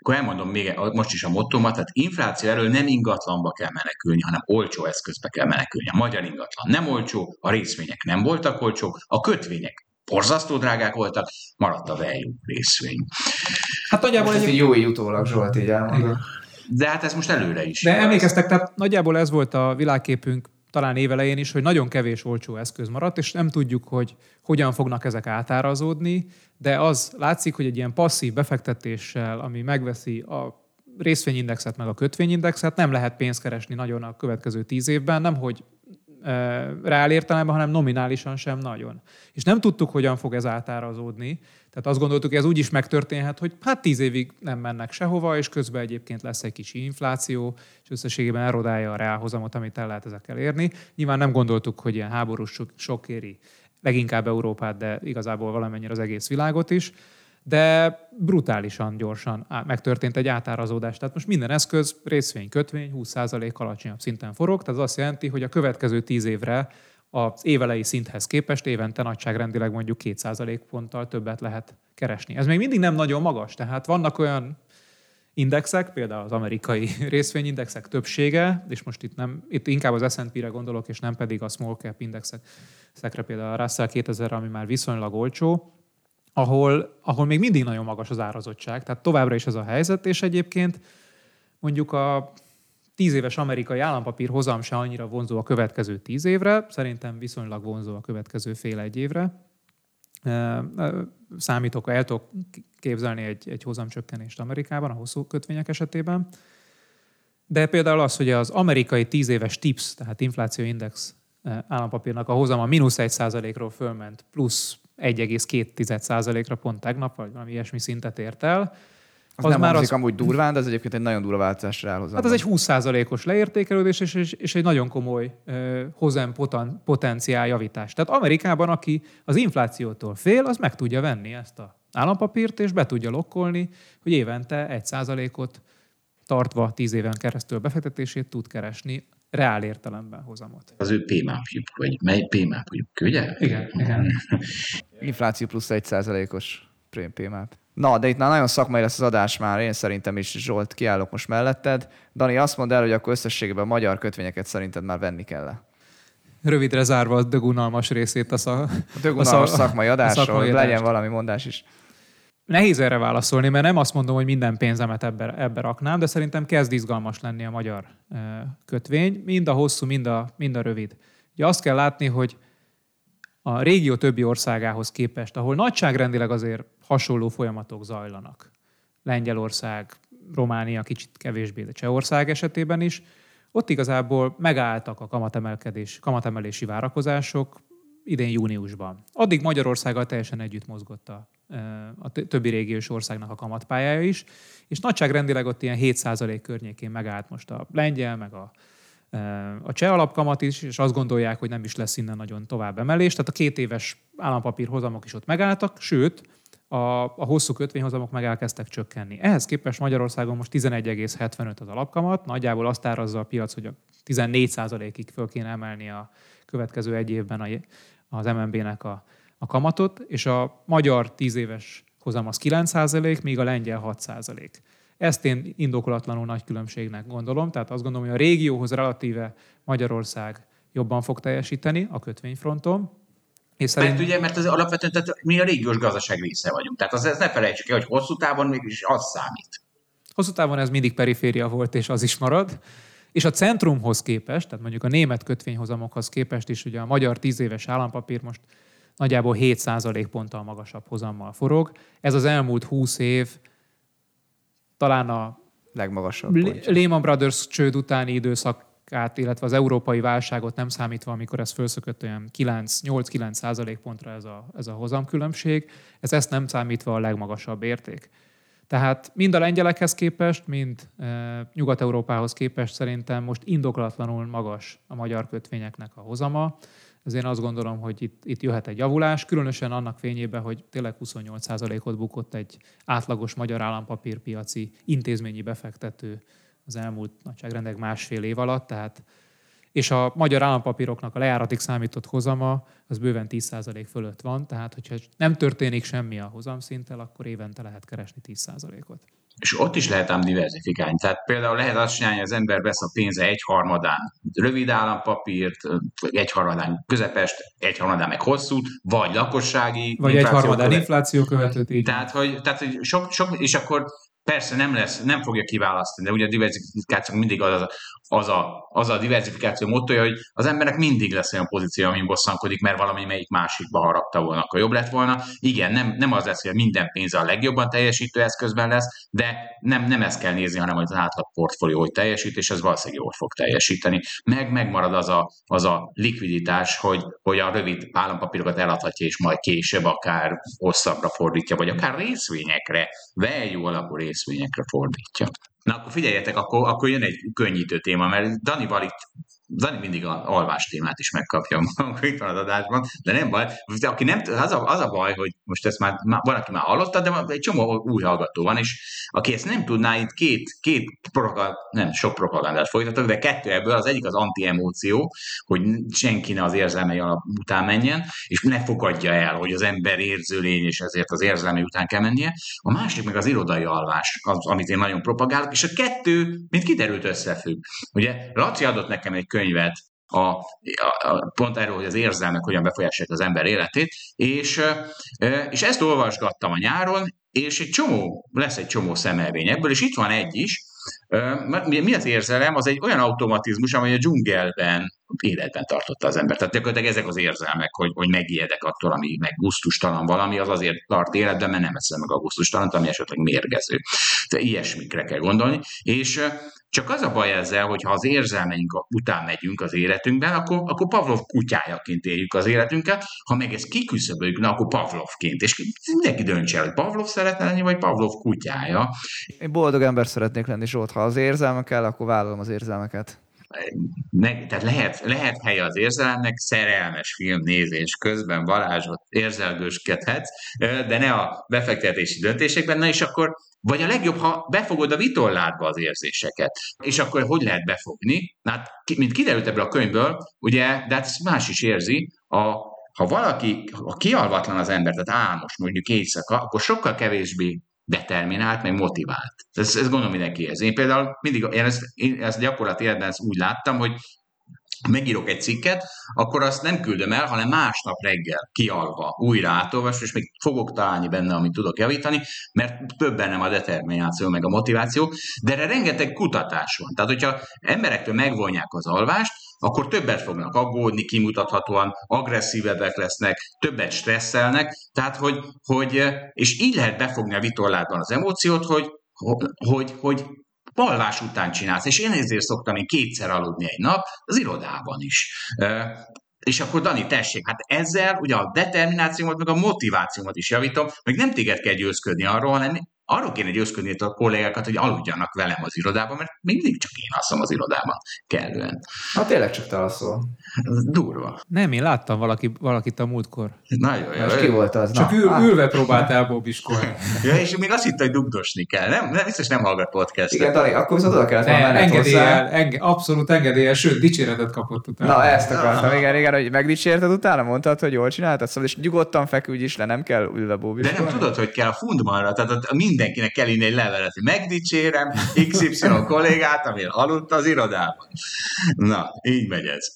akkor elmondom még most is a mottomat, tehát infláció elől nem ingatlanba kell menekülni, hanem olcsó eszközbe kell menekülni. A magyar ingatlan nem olcsó, a részvények nem voltak olcsók, a kötvények borzasztó drágák voltak, maradt a value részvény. Hát nagyjából egy jó jutólag Zsolt így elmondod. De hát ez most előre is. De emlékeztek, tehát nagyjából ez volt a világképünk talán évelején is, hogy nagyon kevés olcsó eszköz maradt, és nem tudjuk, hogy hogyan fognak ezek átárazódni, de az látszik, hogy egy ilyen passzív befektetéssel, ami megveszi a részvényindexet meg a kötvényindexet, nem lehet pénzt keresni nagyon a következő tíz évben, nem hogy reál értelemben, hanem nominálisan sem nagyon. És nem tudtuk, hogyan fog ez átárazódni. Tehát azt gondoltuk, hogy ez úgy is megtörténhet, hogy hát tíz évig nem mennek sehova, és közben egyébként lesz egy kicsi infláció, és összességében erodálja a reálhozamot, amit el lehet ezekkel érni. Nyilván nem gondoltuk, hogy ilyen háborús sok éri leginkább Európát, de igazából valamennyire az egész világot is de brutálisan gyorsan megtörtént egy átárazódás. Tehát most minden eszköz, részvény, kötvény 20% alacsonyabb szinten forog, tehát az azt jelenti, hogy a következő 10 évre az évelei szinthez képest évente nagyságrendileg mondjuk 2% ponttal többet lehet keresni. Ez még mindig nem nagyon magas, tehát vannak olyan indexek, például az amerikai részvényindexek többsége, és most itt, nem, itt inkább az S&P-re gondolok, és nem pedig a small cap indexekre, például a Russell 2000, ami már viszonylag olcsó, ahol, ahol még mindig nagyon magas az árazottság, tehát továbbra is ez a helyzet, és egyébként mondjuk a tíz éves amerikai állampapír hozam se annyira vonzó a következő tíz évre, szerintem viszonylag vonzó a következő fél egy évre. Számítok, el tudok képzelni egy, egy hozamcsökkenést Amerikában, a hosszú kötvények esetében. De például az, hogy az amerikai tíz éves TIPS, tehát inflációindex állampapírnak a hozama mínusz egy százalékról fölment, plusz 1,2%-ra pont tegnap, vagy valami ilyesmi szintet ért el. Az, az nem már az... amúgy durván, de ez egyébként egy nagyon durva változásra elhozom. Hát ez egy 20%-os leértékelődés, és, és, és egy nagyon komoly uh, hozam poten, potenciál javítás. Tehát Amerikában, aki az inflációtól fél, az meg tudja venni ezt a állampapírt, és be tudja lokkolni, hogy évente 1%-ot tartva 10 éven keresztül befektetését tud keresni reál értelemben hozamot. Az ő PMAP-juk, vagy mely PMAP-juk, ugye? Igen, igen. Infláció plusz egy százalékos PMAP. Na, de itt már nagyon szakmai lesz az adás már, én szerintem is Zsolt kiállok most melletted. Dani, azt mondd el, hogy akkor összességében a magyar kötvényeket szerinted már venni kell -e. Rövidre zárva a dögunalmas részét a, szak... a, dögunalmas a szak... szakmai adásról, szakmai legyen valami mondás is. Nehéz erre válaszolni, mert nem azt mondom, hogy minden pénzemet ebbe, ebbe raknám, de szerintem kezd izgalmas lenni a magyar kötvény, mind a hosszú, mind a, mind a rövid. Ugye azt kell látni, hogy a régió többi országához képest, ahol nagyságrendileg azért hasonló folyamatok zajlanak, Lengyelország, Románia kicsit kevésbé, de Csehország esetében is, ott igazából megálltak a kamatemelkedés, kamatemelési várakozások idén júniusban. Addig Magyarországgal teljesen együtt mozgott a a többi régiós országnak a kamatpályája is, és nagyságrendileg ott ilyen 7% környékén megállt most a lengyel, meg a, a cseh alapkamat is, és azt gondolják, hogy nem is lesz innen nagyon tovább emelés. Tehát a két éves állampapír hozamok is ott megálltak, sőt, a, a hosszú kötvényhozamok meg elkezdtek csökkenni. Ehhez képest Magyarországon most 11,75 az alapkamat, nagyjából azt árazza a piac, hogy a 14%-ig föl kéne emelni a következő egy évben az MNB-nek a, a kamatot, és a magyar 10 éves hozam az 9%, míg a lengyel 6%. Ezt én indokolatlanul nagy különbségnek gondolom, tehát azt gondolom, hogy a régióhoz relatíve Magyarország jobban fog teljesíteni a kötvényfronton. És szerint... Mert ugye, mert az alapvetően tehát mi a régiós gazdaság része vagyunk. Tehát az, ez ne felejtsük el, hogy hosszú távon mégis az számít. Hosszú távon ez mindig periféria volt, és az is marad. És a centrumhoz képest, tehát mondjuk a német kötvényhozamokhoz képest is, ugye a magyar tíz éves állampapír most nagyjából 7 ponttal magasabb hozammal forog. Ez az elmúlt 20 év talán a legmagasabb Lehman Brothers csőd utáni időszakát, illetve az európai válságot nem számítva, amikor ez fölszökött olyan 8-9 százalék pontra ez a, ez a hozamkülönbség, ez ezt nem számítva a legmagasabb érték. Tehát mind a lengyelekhez képest, mind e, Nyugat-Európához képest szerintem most indoklatlanul magas a magyar kötvényeknek a hozama. Ezért én azt gondolom, hogy itt, itt jöhet egy javulás, különösen annak fényében, hogy tényleg 28%-ot bukott egy átlagos magyar állampapírpiaci intézményi befektető az elmúlt nagyságrendek másfél év alatt, tehát és a magyar állampapíroknak a lejáratig számított hozama az bőven 10% fölött van, tehát hogyha nem történik semmi a hozamszinttel, akkor évente lehet keresni 10%-ot. És ott is lehet ám diversifikálni. Tehát például lehet azt csinálni, hogy az ember vesz a pénze egyharmadán rövid állampapírt, egyharmadán közepest, egyharmadán meg hosszút, vagy lakossági. Vagy egyharmadán infláció követőt. Tehát, hogy, tehát, hogy sok, sok, és akkor Persze nem lesz, nem fogja kiválasztani, de ugye a diversifikáció mindig az a, az a, az a diversifikáció mottoja, hogy az embernek mindig lesz olyan pozíció, amin bosszankodik, mert valami melyik másikba harapta volna, akkor jobb lett volna. Igen, nem, nem az lesz, hogy minden pénz a legjobban teljesítő eszközben lesz, de nem, nem ezt kell nézni, hanem az átlag portfólió, hogy teljesít, és ez valószínűleg jól fog teljesíteni. Meg megmarad az a, az a likviditás, hogy, hogy a rövid állampapírokat eladhatja, és majd később akár hosszabbra fordítja, vagy akár részvényekre, value alapú részvényekre fordítja. Na akkor figyeljetek, akkor, akkor jön egy könnyítő téma, mert Dani itt Dani mindig a alvás témát is megkapja, itt van az adásban, de nem baj. De aki nem, az, a, az a baj, hogy most ezt már, már van, aki már hallotta, de egy csomó új hallgató van, és aki ezt nem tudná, itt két, két propagand, nem sok propagandát folytatok, de kettő ebből, az egyik az anti-emóció, hogy senki ne az érzelmei után menjen, és ne fogadja el, hogy az ember érző lény, és ezért az érzelmei után kell mennie. A másik meg az irodai alvás, az, amit én nagyon propagálok, és a kettő, mint kiderült, összefügg. Ugye Laci adott nekem egy könyvet a, a, a, pont erről, hogy az érzelmek hogyan befolyásolják az ember életét, és, és ezt olvasgattam a nyáron, és egy csomó, lesz egy csomó szemelvény ebből, és itt van egy is, mi az érzelem? Az egy olyan automatizmus, amely a dzsungelben életben tartotta az ember. Tehát gyakorlatilag ezek az érzelmek, hogy, hogy megijedek attól, ami meg gusztustalan valami, az azért tart életben, mert nem eszem meg a gusztustalan, ami esetleg mérgező. Tehát ilyesmikre kell gondolni. És csak az a baj ezzel, hogy ha az érzelmeink után megyünk az életünkben, akkor, akkor Pavlov kutyájaként éljük az életünket, ha meg ezt kiküszöböljük, na akkor Pavlovként. És mindenki döntse el, hogy Pavlov szeretne lenni, vagy Pavlov kutyája. Én boldog ember szeretnék lenni, Zsolt. Ha az érzelmek kell, akkor vállalom az érzelmeket meg, tehát lehet, lehet helye az érzelemnek, szerelmes film nézés közben Balázsot érzelgőskedhetsz, de ne a befektetési döntésekben, na és akkor vagy a legjobb, ha befogod a vitorládba az érzéseket. És akkor hogy lehet befogni? Hát, mint kiderült ebből a könyvből, ugye, de hát ezt más is érzi, a, ha valaki, ha kialvatlan az ember, tehát álmos mondjuk éjszaka, akkor sokkal kevésbé determinált, meg motivált. Ez, ez gondolom mindenki ez. Én például mindig, én ezt, én ezt gyakorlati életben ezt úgy láttam, hogy megírok egy cikket, akkor azt nem küldöm el, hanem másnap reggel kialva újra átolvas, és még fogok találni benne, amit tudok javítani, mert több bennem a determináció, meg a motiváció, de erre rengeteg kutatás van. Tehát, hogyha emberektől megvonják az alvást, akkor többet fognak aggódni, kimutathatóan agresszívebbek lesznek, többet stresszelnek, tehát hogy, hogy és így lehet befogni a vitorládban az emóciót, hogy, hogy, hogy balvás után csinálsz, és én ezért szoktam én kétszer aludni egy nap, az irodában is. És akkor Dani, tessék, hát ezzel ugye a determinációmat, meg a motivációmat is javítom, meg nem téged kell győzködni arról, hanem arról kéne győzködni a kollégákat, hogy aludjanak velem az irodában, mert mindig csak én alszom az irodában kellően. Hát tényleg csak te alszol. Durva. Nem, én láttam valaki, valakit a múltkor. Nagyon jó. És ki volt az? Csak ül, ülve próbált elbóbiskolni. ja, és még azt hitte, hogy dugdosni kell. Nem, nem biztos nem hallgat podcast. Igen, Dani, akkor viszont oda kellett volna engedélyel, enge, abszolút engedélyel, sőt, dicséretet kapott utána. Na, ezt akartam, igen, igen, hogy megdicsérted utána, mondtad, hogy jól csináltad, szóval, és nyugodtan feküdj is le, nem kell ülve bóbiskolni. De nem tudod, hogy kell a fundmanra, tehát mindenkinek kell írni egy levelet, hogy megdicsérem XY kollégát, amire aludt az irodában. Na, így megy ez.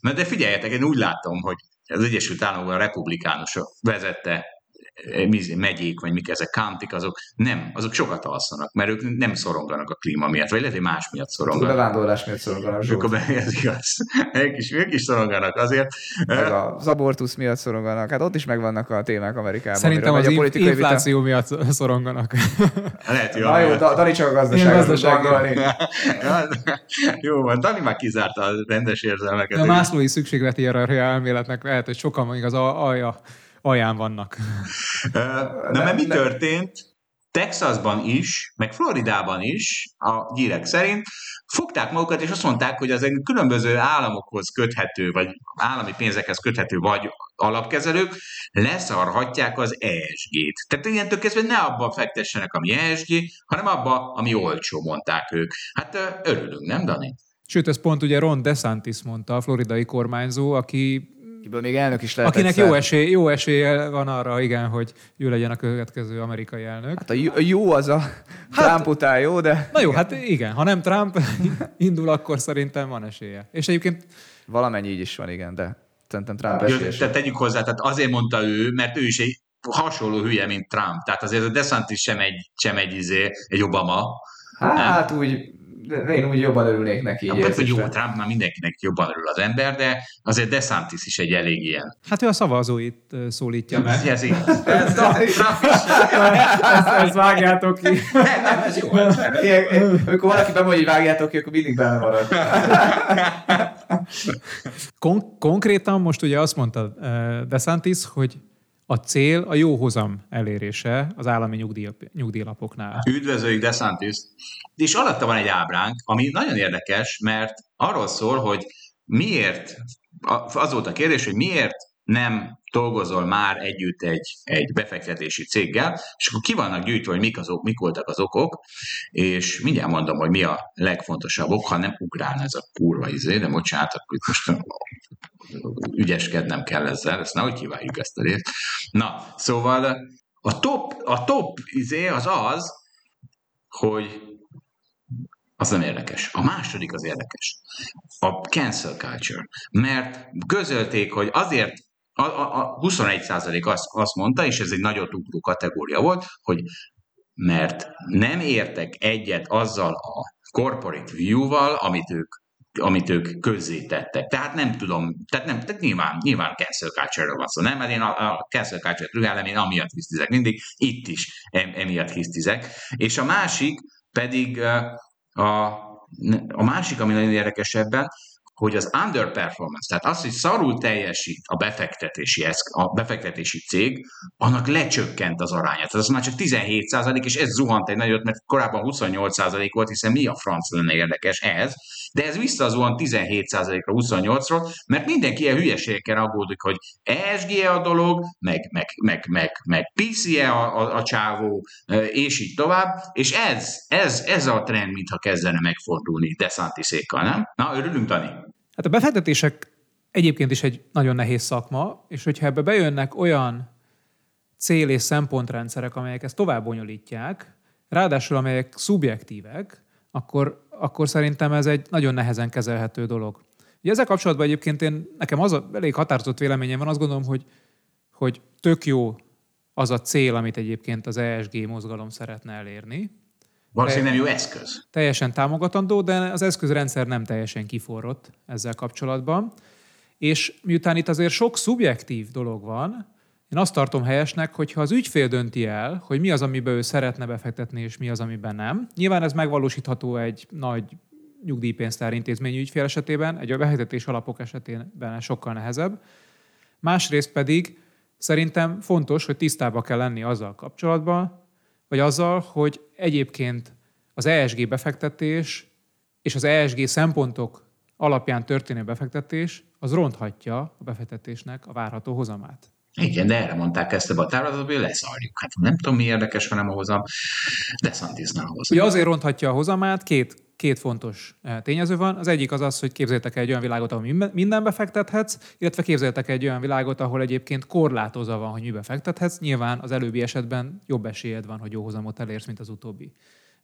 Na de figyeljetek, én úgy látom, hogy az Egyesült Államokban a republikánusok vezette megyék, vagy mik ezek, county azok nem, azok sokat alszanak, mert ők nem szoronganak a klíma miatt, vagy lehet, hogy más miatt szoronganak. A bevándorlás miatt szoronganak. Ők, be, ez igaz. Ők is, ők is szoronganak azért. Meg az abortusz miatt szoronganak. Hát ott is megvannak a témák Amerikában. Szerintem az a politikai infláció vita... miatt szoronganak. Lehet, jó. Na jó, Dani csak a gazdaságot jó van, Dani már kizárta a rendes érzelmeket. A Mászlói szükségleti elméletnek lehet, hogy sokan még az alja alján vannak. Na, mert mi történt? Texasban is, meg Floridában is, a gyírek szerint, fogták magukat, és azt mondták, hogy az egy különböző államokhoz köthető, vagy állami pénzekhez köthető, vagy alapkezelők leszarhatják az ESG-t. Tehát ilyentől kezdve ne abba fektessenek, ami ESG, hanem abba, ami olcsó, mondták ők. Hát örülünk, nem, Dani? Sőt, ez pont ugye Ron DeSantis mondta, a floridai kormányzó, aki akiből még elnök is lehet. Akinek jó esély, jó esély van arra, igen, hogy ő legyen a következő amerikai elnök. Hát a jó az a hát, Trump után jó, de... Na jó, hát igen, ha nem Trump indul, akkor szerintem van esélye. És egyébként... Valamennyi így is van, igen, de szerintem Trump esélyes. Tehát tegyük hozzá, tehát azért mondta ő, mert ő is egy hasonló hülye, mint Trump. Tehát azért a DeSantis sem egy, sem egy, izé, egy Obama. Hát nem? úgy de én úgy jobban örülnék neki. Hát, hogy jó, Trump már mindenkinek jobban örül az ember, de azért DeSantis is egy elég ilyen. Hát ő a szavazóit szólítja meg. Ez, ez, ez, ezt, vágjátok ki. Nem, nem, ez jó. Amikor valaki bemondja, hogy vágjátok ki, akkor mindig benne marad. Kon- konkrétan most ugye azt mondta DeSantis, hogy a cél a jó hozam elérése az állami nyugdíj, nyugdíjlapoknál. Üdvözöljük DeSantis! És alatta van egy ábránk, ami nagyon érdekes, mert arról szól, hogy miért, az volt a kérdés, hogy miért nem dolgozol már együtt egy, egy befektetési céggel, és akkor ki vannak gyűjtve, hogy mik, azok, mik voltak az okok, és mindjárt mondom, hogy mi a legfontosabb ok, ha nem ugrál ez a kurva izé, de bocsánat, akkor most ügyeskednem kell ezzel, ezt nehogy híváljuk ezt a részt. Na, szóval a top, a top izé az az, hogy az nem érdekes. A második az érdekes. A cancel culture. Mert közölték, hogy azért a, a, a 21% azt, azt mondta, és ez egy nagyon ugró kategória volt, hogy mert nem értek egyet azzal a corporate view-val, amit ők amit ők közzétettek. Tehát nem tudom, tehát, nem, tehát nyilván, nyilván cancel culture van szó, nem? Mert én a, a cancel culture-t rühellem, én amiatt hisztizek mindig, itt is em, emiatt hisztizek. És a másik pedig a, a másik, ami nagyon érdekes ebben, hogy az underperformance, tehát az, hogy szarul teljesít a befektetési, a befektetési cég, annak lecsökkent az aránya. Tehát az már csak 17 százalék, és ez zuhant egy nagyot, mert korábban 28 százalék volt, hiszen mi a franc lenne érdekes ez, de ez visszazuhan 17 százalékra 28-ról, mert mindenki ilyen hülyeségekkel aggódik, hogy ESG a dolog, meg, meg, meg, meg, meg PC-e a, a, a csávó, és így tovább, és ez, ez, ez a trend, mintha kezdene megfordulni DeSantisékkal, nem? Na, örülünk, Dani? Hát a befektetések egyébként is egy nagyon nehéz szakma, és hogyha ebbe bejönnek olyan cél- és szempontrendszerek, amelyek ezt tovább bonyolítják, ráadásul amelyek szubjektívek, akkor, akkor szerintem ez egy nagyon nehezen kezelhető dolog. Ugye ezzel kapcsolatban egyébként én, nekem az a elég határozott véleményem van, azt gondolom, hogy, hogy tök jó az a cél, amit egyébként az ESG mozgalom szeretne elérni, Valószínűleg nem jó eszköz. Teljesen támogatandó, de az eszközrendszer nem teljesen kiforrott ezzel kapcsolatban. És miután itt azért sok szubjektív dolog van, én azt tartom helyesnek, hogy ha az ügyfél dönti el, hogy mi az, amiben ő szeretne befektetni, és mi az, amiben nem. Nyilván ez megvalósítható egy nagy nyugdíjpénztár intézményű ügyfél esetében, egy befektetés alapok esetében sokkal nehezebb. Másrészt pedig szerintem fontos, hogy tisztába kell lenni azzal kapcsolatban, vagy azzal, hogy egyébként az ESG befektetés és az ESG szempontok alapján történő befektetés az ronthatja a befektetésnek a várható hozamát. Igen, de erre mondták ezt a táblázatot, hogy leszarjuk. Hát nem tudom, mi érdekes, hanem a hozam, de Santisnál hozam. Ugye azért ronthatja a hozamát, két két fontos eh, tényező van. Az egyik az az, hogy képzeljétek egy olyan világot, ahol minden befektethetsz, illetve képzeljétek egy olyan világot, ahol egyébként korlátozva van, hogy mibe fektethetsz. Nyilván az előbbi esetben jobb esélyed van, hogy jó hozamot elérsz, mint az utóbbi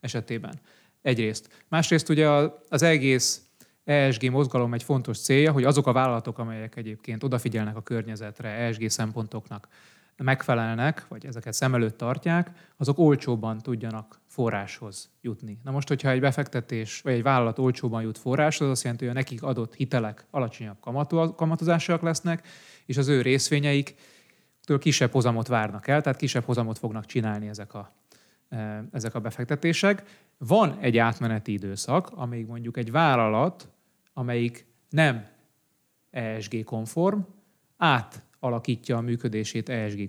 esetében. Egyrészt. Másrészt ugye az egész ESG mozgalom egy fontos célja, hogy azok a vállalatok, amelyek egyébként odafigyelnek a környezetre, ESG szempontoknak, megfelelnek, vagy ezeket szem előtt tartják, azok olcsóbban tudjanak forráshoz jutni. Na most, hogyha egy befektetés, vagy egy vállalat olcsóban jut forráshoz, az azt jelenti, hogy a nekik adott hitelek alacsonyabb kamatozásak lesznek, és az ő részvényeik kisebb hozamot várnak el, tehát kisebb hozamot fognak csinálni ezek a, e, ezek a befektetések. Van egy átmeneti időszak, amíg mondjuk egy vállalat, amelyik nem ESG-konform, átalakítja a működését ESG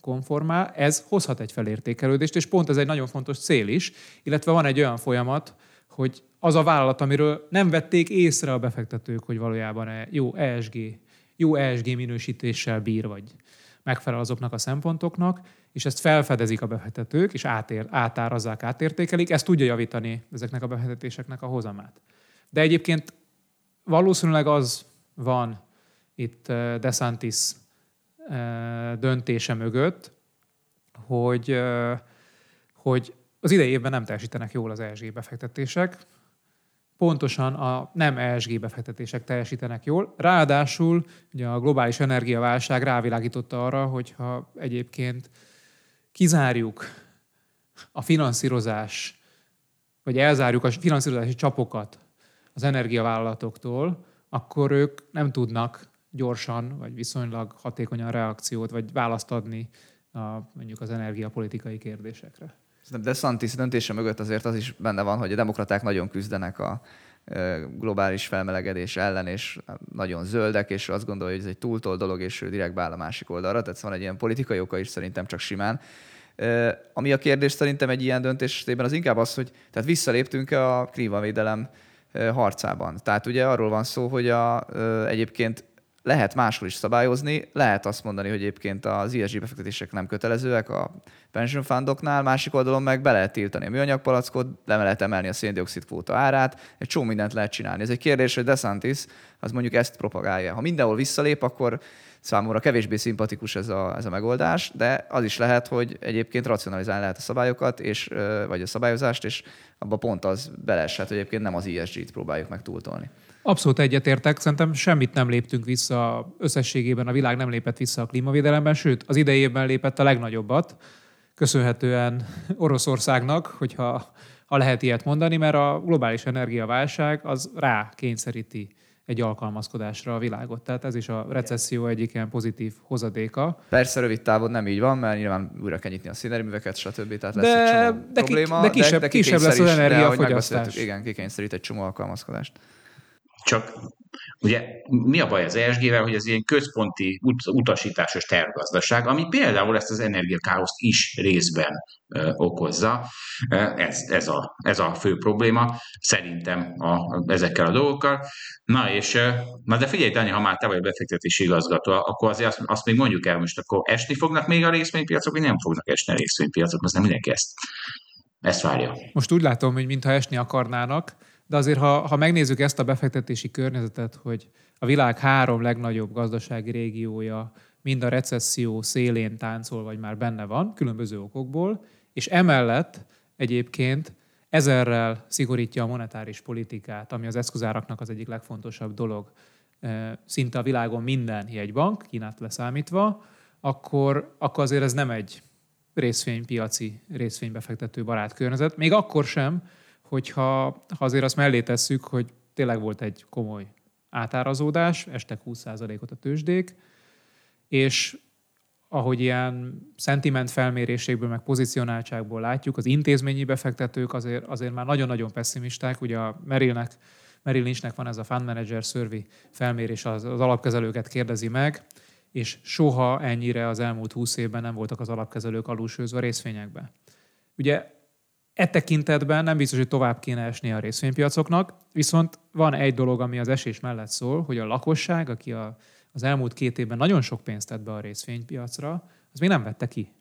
konformá, ez hozhat egy felértékelődést, és pont ez egy nagyon fontos cél is, illetve van egy olyan folyamat, hogy az a vállalat, amiről nem vették észre a befektetők, hogy valójában e jó ESG, jó ESG minősítéssel bír, vagy megfelel azoknak a szempontoknak, és ezt felfedezik a befektetők, és átér, átárazzák, átértékelik, ez tudja javítani ezeknek a befektetéseknek a hozamát. De egyébként valószínűleg az van itt eh, DeSantis eh, döntése mögött, hogy, eh, hogy az idei évben nem teljesítenek jól az ESG befektetések, pontosan a nem ESG befektetések teljesítenek jól. Ráadásul ugye a globális energiaválság rávilágította arra, hogyha egyébként kizárjuk a finanszírozás, vagy elzárjuk a finanszírozási csapokat az energiavállalatoktól, akkor ők nem tudnak gyorsan, vagy viszonylag hatékonyan reakciót, vagy választ adni a, mondjuk az energiapolitikai kérdésekre. Szerintem DeSantis döntése mögött azért az is benne van, hogy a demokraták nagyon küzdenek a globális felmelegedés ellen, és nagyon zöldek, és azt gondolja, hogy ez egy túltól dolog, és ő direkt beáll a másik oldalra. Tehát van egy ilyen politikai oka is szerintem csak simán. Ami a kérdés szerintem egy ilyen döntés esetében az inkább az, hogy tehát visszaléptünk a klímavédelem harcában. Tehát ugye arról van szó, hogy a, egyébként lehet máshol is szabályozni, lehet azt mondani, hogy egyébként az ESG befektetések nem kötelezőek a pension fundoknál, másik oldalon meg be lehet tiltani a műanyagpalackot, le lehet emelni a széndiokszid kvóta árát, egy csomó mindent lehet csinálni. Ez egy kérdés, hogy DeSantis az mondjuk ezt propagálja. Ha mindenhol visszalép, akkor számomra kevésbé szimpatikus ez a, ez a megoldás, de az is lehet, hogy egyébként racionalizálni lehet a szabályokat, és, vagy a szabályozást, és abba pont az beleeshet, hogy egyébként nem az ESG-t próbáljuk meg túltolni. Abszolút egyetértek, szerintem semmit nem léptünk vissza összességében, a világ nem lépett vissza a klímavédelemben, sőt, az idejében lépett a legnagyobbat, köszönhetően Oroszországnak, hogyha ha lehet ilyet mondani, mert a globális energiaválság az rá kényszeríti egy alkalmazkodásra a világot. Tehát ez is a recesszió egyik ilyen pozitív hozadéka. Persze rövid távon nem így van, mert nyilván újra kell nyitni a színerőműveket, stb. Tehát lesz de, egy csomó de, probléma. De kisebb, de, de kisebb lesz az energiafogyasztás. Igen, kikényszerít egy csomó alkalmazkodást. Csak ugye mi a baj az ESG-vel, hogy ez ilyen központi ut- utasításos tervgazdaság, ami például ezt az energiakáoszt is részben ö, okozza. Ez, ez, a, ez a fő probléma szerintem a, ezekkel a dolgokkal. Na és, na de figyelj, Dani, ha már te vagy a befektetési igazgató, akkor azért azt, azt még mondjuk el most, akkor esni fognak még a részvénypiacok, vagy nem fognak esni a részvénypiacok, most nem mindenki ezt, ezt várja. Most úgy látom, hogy mintha esni akarnának, de azért, ha, ha megnézzük ezt a befektetési környezetet, hogy a világ három legnagyobb gazdasági régiója mind a recesszió szélén táncol, vagy már benne van, különböző okokból, és emellett egyébként ezerrel szigorítja a monetáris politikát, ami az eszközáraknak az egyik legfontosabb dolog, szinte a világon minden jegybank, Kínát leszámítva, akkor, akkor azért ez nem egy részvénypiaci, részvénybefektető barát környezet. Még akkor sem, hogyha ha azért azt mellé tesszük, hogy tényleg volt egy komoly átárazódás, estek 20%-ot a tőzsdék, és ahogy ilyen szentiment felméréségből, meg pozicionáltságból látjuk, az intézményi befektetők azért, azért már nagyon-nagyon pessimisták. Ugye a Merillnek, Merrill Lynchnek van ez a Fund Manager Survey felmérés, az, az alapkezelőket kérdezi meg, és soha ennyire az elmúlt 20 évben nem voltak az alapkezelők alulsőzve részvényekbe. Ugye E tekintetben nem biztos, hogy tovább kéne esni a részvénypiacoknak, viszont van egy dolog, ami az esés mellett szól, hogy a lakosság, aki a, az elmúlt két évben nagyon sok pénzt tett be a részvénypiacra, az még nem vette ki.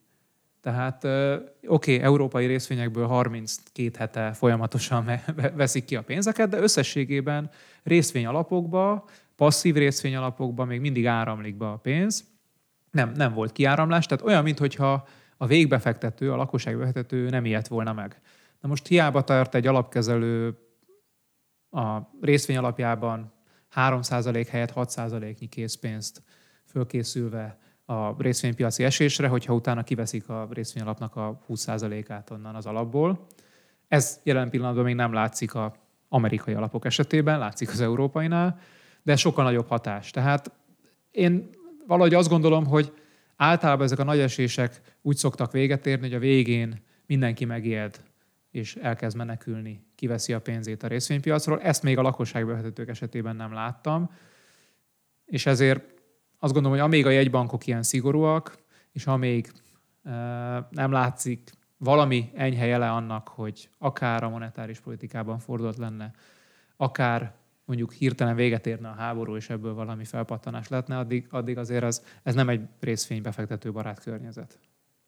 Tehát oké, okay, európai részvényekből 32 hete folyamatosan veszik ki a pénzeket, de összességében részvényalapokba, passzív részvényalapokba még mindig áramlik be a pénz. Nem, nem volt kiáramlás, tehát olyan, mintha a végbefektető, a lakosság befektető nem ilyet volna meg. Na most hiába tart egy alapkezelő a részvény alapjában 3% helyett 6%-nyi készpénzt fölkészülve a részvénypiaci esésre, hogyha utána kiveszik a részvényalapnak a 20%-át onnan az alapból. Ez jelen pillanatban még nem látszik a amerikai alapok esetében, látszik az európainál, de sokkal nagyobb hatás. Tehát én valahogy azt gondolom, hogy általában ezek a nagy esések úgy szoktak véget érni, hogy a végén mindenki megijed, és elkezd menekülni, kiveszi a pénzét a részvénypiacról. Ezt még a lakosságbefektetők esetében nem láttam, és ezért azt gondolom, hogy amíg a jegybankok ilyen szigorúak, és amíg e, nem látszik valami enyhe jele annak, hogy akár a monetáris politikában fordult lenne, akár mondjuk hirtelen véget érne a háború, és ebből valami felpattanás lehetne, addig, addig azért ez, ez nem egy részfénybefektető barát környezet.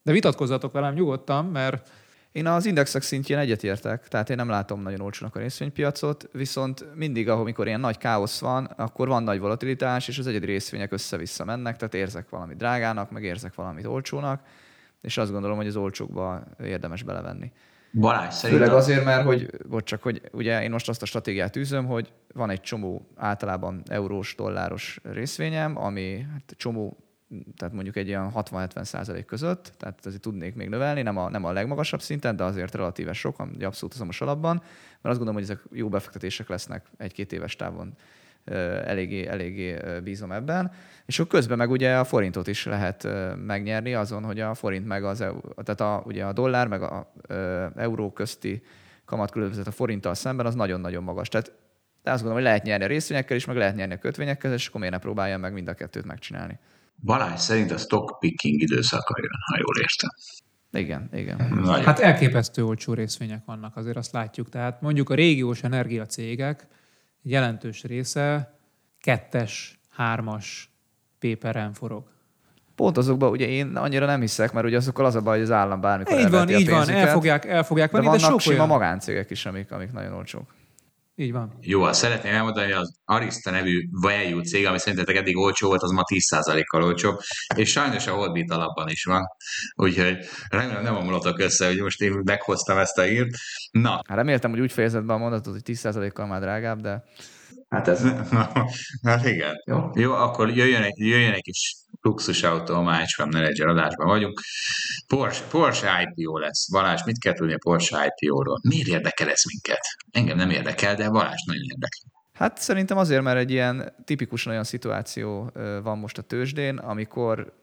De vitatkozzatok velem nyugodtan, mert én az indexek szintjén egyetértek, tehát én nem látom nagyon olcsónak a részvénypiacot, viszont mindig, ahol mikor ilyen nagy káosz van, akkor van nagy volatilitás, és az egyedi részvények össze-vissza mennek, tehát érzek valamit drágának, meg érzek valamit olcsónak, és azt gondolom, hogy az olcsókba érdemes belevenni. Balázs, szerintem... Főleg azért, mert hogy, bocs, csak hogy ugye én most azt a stratégiát űzöm, hogy van egy csomó általában eurós, dolláros részvényem, ami hát csomó tehát mondjuk egy ilyen 60-70 százalék között, tehát azért tudnék még növelni, nem a, nem a legmagasabb szinten, de azért relatíve sok, egy abszolút azomos alapban, mert azt gondolom, hogy ezek jó befektetések lesznek egy-két éves távon eléggé, eléggé bízom ebben. És akkor közben meg ugye a forintot is lehet megnyerni azon, hogy a forint meg az, tehát a, ugye a dollár meg a euró közti kamatkülönbözet a forinttal szemben az nagyon-nagyon magas. Tehát de azt gondolom, hogy lehet nyerni a részvényekkel is, meg lehet nyerni a kötvényekkel, és akkor miért ne próbáljam meg mind a kettőt megcsinálni. Balázs szerint a stock picking időszaka jön, ha jól értem. Igen, igen. Nagy. Hát elképesztő olcsó részvények vannak, azért azt látjuk. Tehát mondjuk a régiós energiacégek jelentős része kettes, hármas péperen forog. Pont azokban ugye én annyira nem hiszek, mert ugye azokkal az a baj, hogy az állam bármikor Így van, így van, el fogják, el fogják venni, de, vannak de sok sima olyan... magáncégek is, amik, amik nagyon olcsók. Így van. Jó, azt szeretném elmondani, hogy az Arista nevű value cég, ami szerintetek eddig olcsó volt, az ma 10%-kal olcsóbb, és sajnos a Holdbit alapban is van. Úgyhogy remélem nem omlottak össze, hogy most én meghoztam ezt a írt. Na. Hát reméltem, hogy úgy fejezed be a mondatot, hogy 10%-kal már drágább, de... Hát ez... hát igen. Jó, Jó akkor jöjjön egy, jöjjön egy kis luxusautó, Mács van Manager adásban vagyunk. Porsche, Porsche IPO lesz. Balázs, mit kell tudni a Porsche IPO-ról? Miért érdekel ez minket? Engem nem érdekel, de Balázs nagyon érdekel. Hát szerintem azért, mert egy ilyen tipikusan olyan szituáció van most a tőzsdén, amikor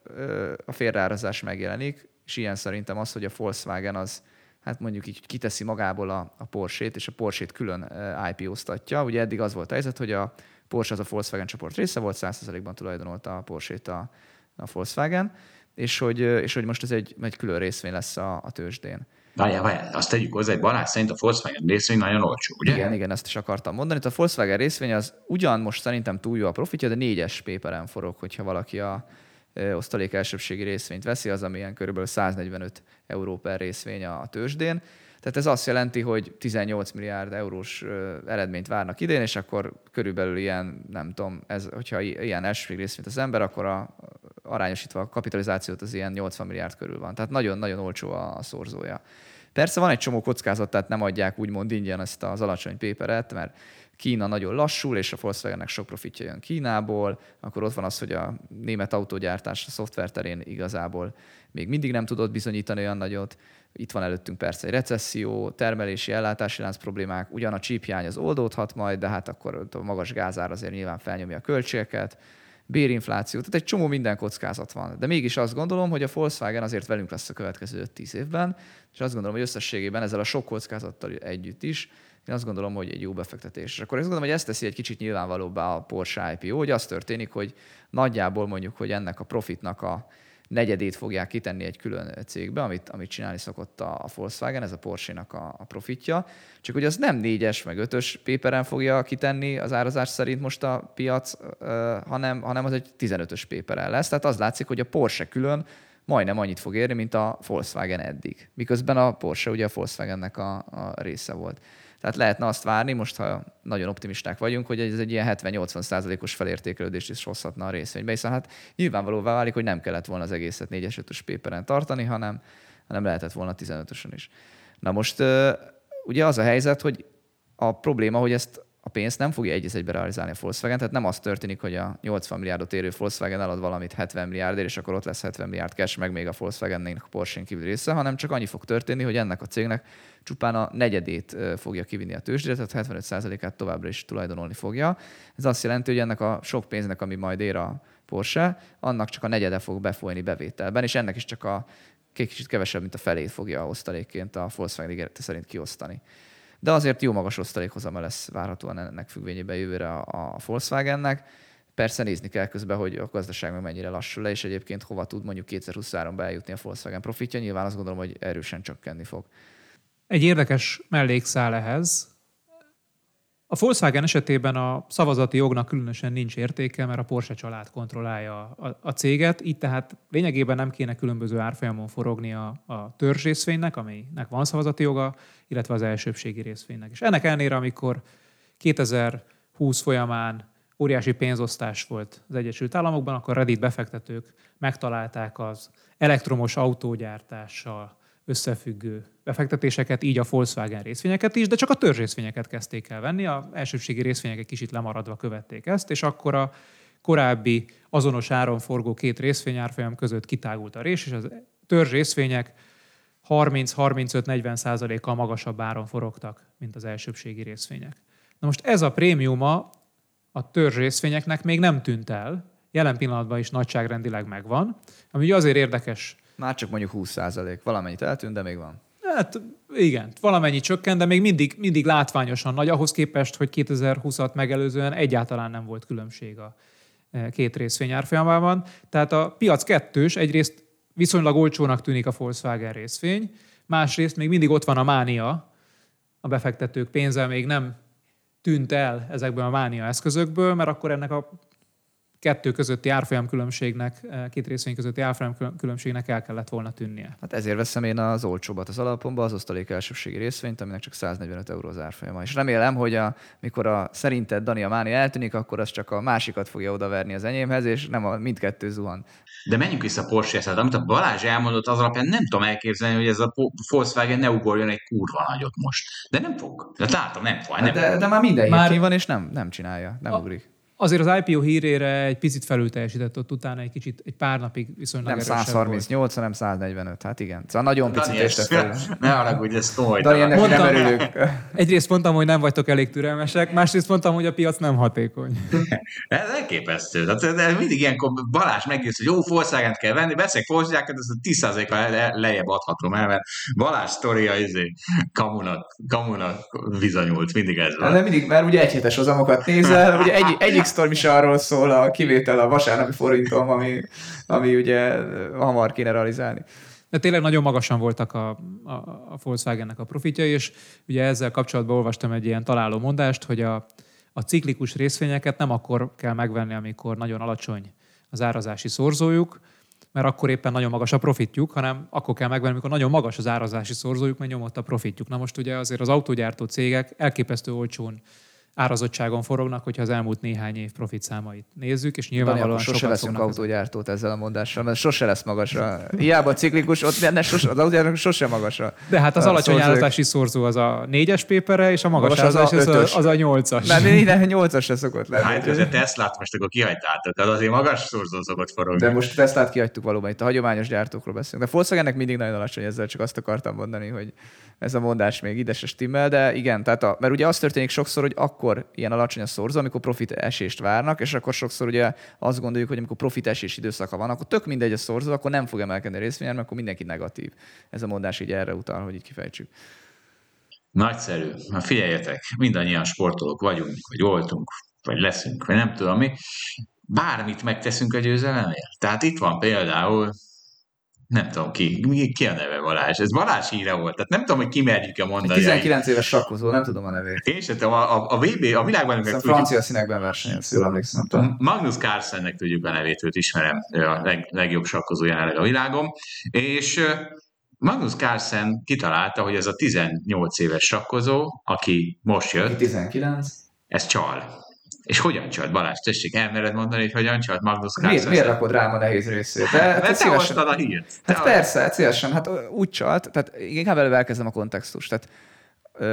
a félreárazás megjelenik, és ilyen szerintem az, hogy a Volkswagen az hát mondjuk így kiteszi magából a, a Porsche-t, és a Porsche-t külön IPO-ztatja. Ugye eddig az volt a helyzet, hogy a Porsche az a Volkswagen csoport része volt, 100%-ban tulajdonolta a Porsche-t a, a Volkswagen, és hogy, és hogy most ez egy, egy külön részvény lesz a, a tőzsdén. Várjál, várjál, azt tegyük hozzá, hogy Balázs szerint a Volkswagen részvény nagyon olcsó, ugye? Igen, igen, ezt is akartam mondani. A Volkswagen részvény az ugyan most szerintem túl jó a profitja, de négyes péperen forog, hogyha valaki a osztalék elsőbségi részvényt veszi, az amilyen kb. 145 euró per részvény a tőzsdén. Tehát ez azt jelenti, hogy 18 milliárd eurós eredményt várnak idén, és akkor körülbelül ilyen, nem tudom, ez, hogyha ilyen első részvényt az ember, akkor a, arányosítva a kapitalizációt az ilyen 80 milliárd körül van. Tehát nagyon-nagyon olcsó a, a szorzója. Persze van egy csomó kockázat, tehát nem adják úgymond ingyen ezt az alacsony péperet, mert Kína nagyon lassul, és a Volkswagennek sok profitja jön Kínából, akkor ott van az, hogy a német autógyártás a szoftver terén igazából még mindig nem tudott bizonyítani olyan nagyot. Itt van előttünk persze egy recesszió, termelési, ellátási lánc problémák, ugyan a csípjány az oldódhat majd, de hát akkor a magas gázár azért nyilván felnyomja a költségeket, bérinfláció, tehát egy csomó minden kockázat van. De mégis azt gondolom, hogy a Volkswagen azért velünk lesz a következő 10 évben, és azt gondolom, hogy összességében ezzel a sok kockázattal együtt is én azt gondolom, hogy egy jó befektetés. És akkor azt gondolom, hogy ezt teszi egy kicsit nyilvánvalóbbá a Porsche IPO, hogy az történik, hogy nagyjából mondjuk, hogy ennek a profitnak a negyedét fogják kitenni egy külön cégbe, amit, amit csinálni szokott a, Volkswagen, ez a Porsche-nak a, a profitja. Csak hogy az nem négyes, meg ötös péperen fogja kitenni az árazás szerint most a piac, hanem, hanem az egy 15-ös péperen lesz. Tehát az látszik, hogy a Porsche külön majdnem annyit fog érni, mint a Volkswagen eddig. Miközben a Porsche ugye a Volkswagennek a, a része volt. Tehát lehetne azt várni, most ha nagyon optimisták vagyunk, hogy ez egy ilyen 70-80 százalékos felértékelődést is hozhatna a részvénybe, hiszen hát nyilvánvalóvá válik, hogy nem kellett volna az egészet 4-es 5 péperen tartani, hanem, hanem lehetett volna 15-ösön is. Na most ugye az a helyzet, hogy a probléma, hogy ezt a pénzt nem fogja egy egybe realizálni a Volkswagen, tehát nem az történik, hogy a 80 milliárdot érő Volkswagen elad valamit 70 milliárdért, és akkor ott lesz 70 milliárd cash, meg még a Volkswagen-nek a Porsche kívül része, hanem csak annyi fog történni, hogy ennek a cégnek csupán a negyedét fogja kivinni a tőzsdére, tehát 75%-át továbbra is tulajdonolni fogja. Ez azt jelenti, hogy ennek a sok pénznek, ami majd ér a Porsche, annak csak a negyede fog befolyni bevételben, és ennek is csak a kicsit kevesebb, mint a felét fogja osztalékként a Volkswagen szerint kiosztani. De azért jó magas osztalékhozama lesz várhatóan ennek függvényében jövőre a, a Volkswagennek. Persze nézni kell közben, hogy a gazdaság meg mennyire lassul le, és egyébként hova tud mondjuk 2023-ban eljutni a Volkswagen profitja. Nyilván azt gondolom, hogy erősen csökkenni fog. Egy érdekes mellékszál ehhez, a Volkswagen esetében a szavazati jognak különösen nincs értéke, mert a Porsche család kontrollálja a, a céget, így tehát lényegében nem kéne különböző árfolyamon forogni a, a törzsrészvénynek, aminek van szavazati joga, illetve az elsőbségi részvénynek. És ennek ellenére, amikor 2020 folyamán óriási pénzosztás volt az Egyesült Államokban, akkor Reddit befektetők megtalálták az elektromos autógyártással összefüggő befektetéseket, így a Volkswagen részvényeket is, de csak a törzsrészvényeket kezdték el venni, a elsőbségi részvények egy kicsit lemaradva követték ezt, és akkor a korábbi azonos áron forgó két részvényárfolyam között kitágult a rés, és az törzs részvények 30-35-40 százalékkal magasabb áron forogtak, mint az elsőbségi részvények. Na most ez a prémiuma a törzs részvényeknek még nem tűnt el, jelen pillanatban is nagyságrendileg megvan, ami ugye azért érdekes. Már csak mondjuk 20 százalék, valamennyit eltűnt, de még van. Hát igen, valamennyi csökken, de még mindig, mindig látványosan nagy, ahhoz képest, hogy 2020-at megelőzően egyáltalán nem volt különbség a e, két részvény árfolyamában. Tehát a piac kettős, egyrészt viszonylag olcsónak tűnik a Volkswagen részvény, másrészt még mindig ott van a mánia, a befektetők pénze még nem tűnt el ezekből a mánia eszközökből, mert akkor ennek a kettő közötti árfolyamkülönbségnek, eh, két részvény közötti árfolyamkülönbségnek el kellett volna tűnnie. Hát ezért veszem én az olcsóbbat az alapomba, az osztalék elsőbségi részvényt, aminek csak 145 euró az árfolyama. És remélem, hogy a, mikor a szerinted Dani a Máni eltűnik, akkor az csak a másikat fogja odaverni az enyémhez, és nem a mindkettő zuhan. De menjünk vissza a porsche amit a Balázs elmondott, az alapján nem tudom elképzelni, hogy ez a Volkswagen ne ugorjon egy kurva nagyot most. De nem fog. De látom, nem fog. Nem de, fog. de már minden már... van, és nem, nem csinálja, nem a, ugrik. Azért az IPO hírére egy picit felülteljesített ott utána egy kicsit, egy pár napig viszonylag Nem 138, volt. hanem 145, hát igen. Szóval nagyon picit este fel. Ne haragudj, ez komoly. Dani, ennek mondtam, nem örülök. Egyrészt mondtam, hogy nem vagytok elég türelmesek, másrészt mondtam, hogy a piac nem hatékony. ez elképesztő. Tehát, de mindig ilyenkor Balázs megírsz, hogy jó Volkswagen kell venni, veszek Volkswagen-et, ezt a 10%-kal lejjebb adhatom el, mert Balázs sztoria izé, kamunak, kamunak bizonyult, mindig ez van. De mindig, mert ugye egy hétes hozamokat nézel, ugye egy, egyik sztorm is arról szól, a kivétel a vasárnapi forintom, ami, ami ugye hamar kéne realizálni. De tényleg nagyon magasan voltak a, a, a Volkswagennek a profitjai, és ugye ezzel kapcsolatban olvastam egy ilyen találó mondást, hogy a, a ciklikus részvényeket nem akkor kell megvenni, amikor nagyon alacsony az árazási szorzójuk, mert akkor éppen nagyon magas a profitjuk, hanem akkor kell megvenni, amikor nagyon magas az árazási szorzójuk, mert nyomott a profitjuk. Na most ugye azért az autógyártó cégek elképesztő olcsón árazottságon forognak, hogyha az elmúlt néhány év profit számait nézzük, és nyilvánvalóan sose leszünk autógyártót ezzel a mondással, mert sose lesz magasra. Hiába ciklikus, ott ne, sose, az autógyártók sose magasra. De hát az a alacsony árazási szorzó az a négyes pépere, és a magas, magas árazási az, a, az a nyolcas. Nem, minden nyolcasra szokott lenni. Hát ez a Teslát most akkor kihagytátok, tehát azért magas szorzó szokott forogni. De most Teslát kihagytuk valóban, itt a hagyományos gyártókról beszélünk. De Volkswagennek mindig nagyon alacsony ezzel, csak azt akartam mondani, hogy ez a mondás még ide se stimmel, de igen, tehát a, mert ugye az történik sokszor, hogy akkor ilyen alacsony a szorzó, amikor profit esést várnak, és akkor sokszor ugye azt gondoljuk, hogy amikor profit esés időszaka van, akkor tök mindegy a szorzó, akkor nem fog emelkedni a részvény, mert akkor mindenki negatív. Ez a mondás így erre utal, hogy így kifejtsük. Nagyszerű. Na figyeljetek, mindannyian sportolók vagyunk, vagy voltunk, vagy leszünk, vagy nem tudom mi. Bármit megteszünk a győzelemért. Tehát itt van például nem tudom ki, ki a neve Balázs. Ez Balázs híre volt, tehát nem tudom, hogy ki merjük-e mondani. 19 éves sakkozó, nem tudom a nevét. Én sem tudom, a, a, a VB, a világban tudjuk. francia színekben versenyez, jól emlékszem. Magnus Carlsennek tudjuk a nevét, őt ismerem, ő a leg, legjobb sakkozó jelenleg a világon, és Magnus Carlsen kitalálta, hogy ez a 18 éves sakkozó, aki most jött, 19. ez csal. És hogyan csalt Balázs? Tessék, elmered mondani, hogy hogyan csalt Magnus Carlsen? Miért, miért rakod rám a nehéz részét? De, Mert te szívesen, a hírt. Hát te persze, hát szívesen, hát úgy csalt, tehát inkább előbb elkezdem a kontextust. Tehát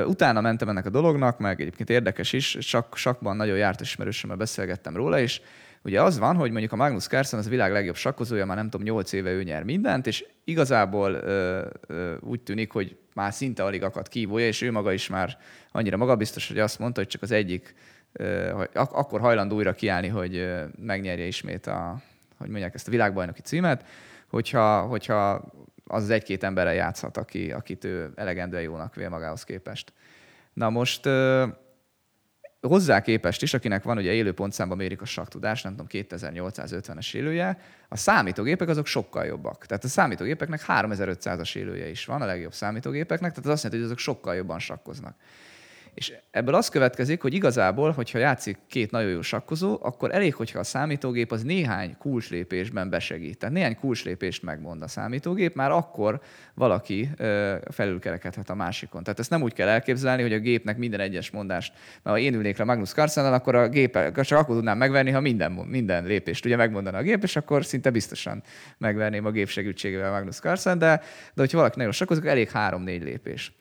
Utána mentem ennek a dolognak, meg egyébként érdekes is, csak sakban nagyon járt ismerősömmel beszélgettem róla, és ugye az van, hogy mondjuk a Magnus Carlsen az a világ legjobb sakkozója, már nem tudom, 8 éve ő nyer mindent, és igazából ö, ö, úgy tűnik, hogy már szinte alig akad kívója, és ő maga is már annyira magabiztos, hogy azt mondta, hogy csak az egyik, ak- akkor hajlandó újra kiállni, hogy megnyerje ismét a, hogy mondják ezt a világbajnoki címet, hogyha, hogyha az egy-két emberrel játszhat, aki, akit ő elegendően jónak vél magához képest. Na most hozzá képest is, akinek van ugye élő pontszámban mérik a saktudás, nem tudom, 2850-es élője, a számítógépek azok sokkal jobbak. Tehát a számítógépeknek 3500-as élője is van, a legjobb számítógépeknek, tehát az azt jelenti, hogy azok sokkal jobban sakkoznak. És ebből az következik, hogy igazából, hogyha játszik két nagyon jó sakkozó, akkor elég, hogyha a számítógép az néhány kulcslépésben besegít. Tehát néhány kulcslépést megmond a számítógép, már akkor valaki ö, felülkerekedhet a másikon. Tehát ezt nem úgy kell elképzelni, hogy a gépnek minden egyes mondást, mert ha én ülnék le Magnus Carlsennel, akkor a gép csak akkor tudnám megverni, ha minden, minden lépést ugye megmondana a gép, és akkor szinte biztosan megverném a gép segítségével Magnus Carlsen, de, de hogyha valaki nagyon sakkozik, elég három-négy lépés.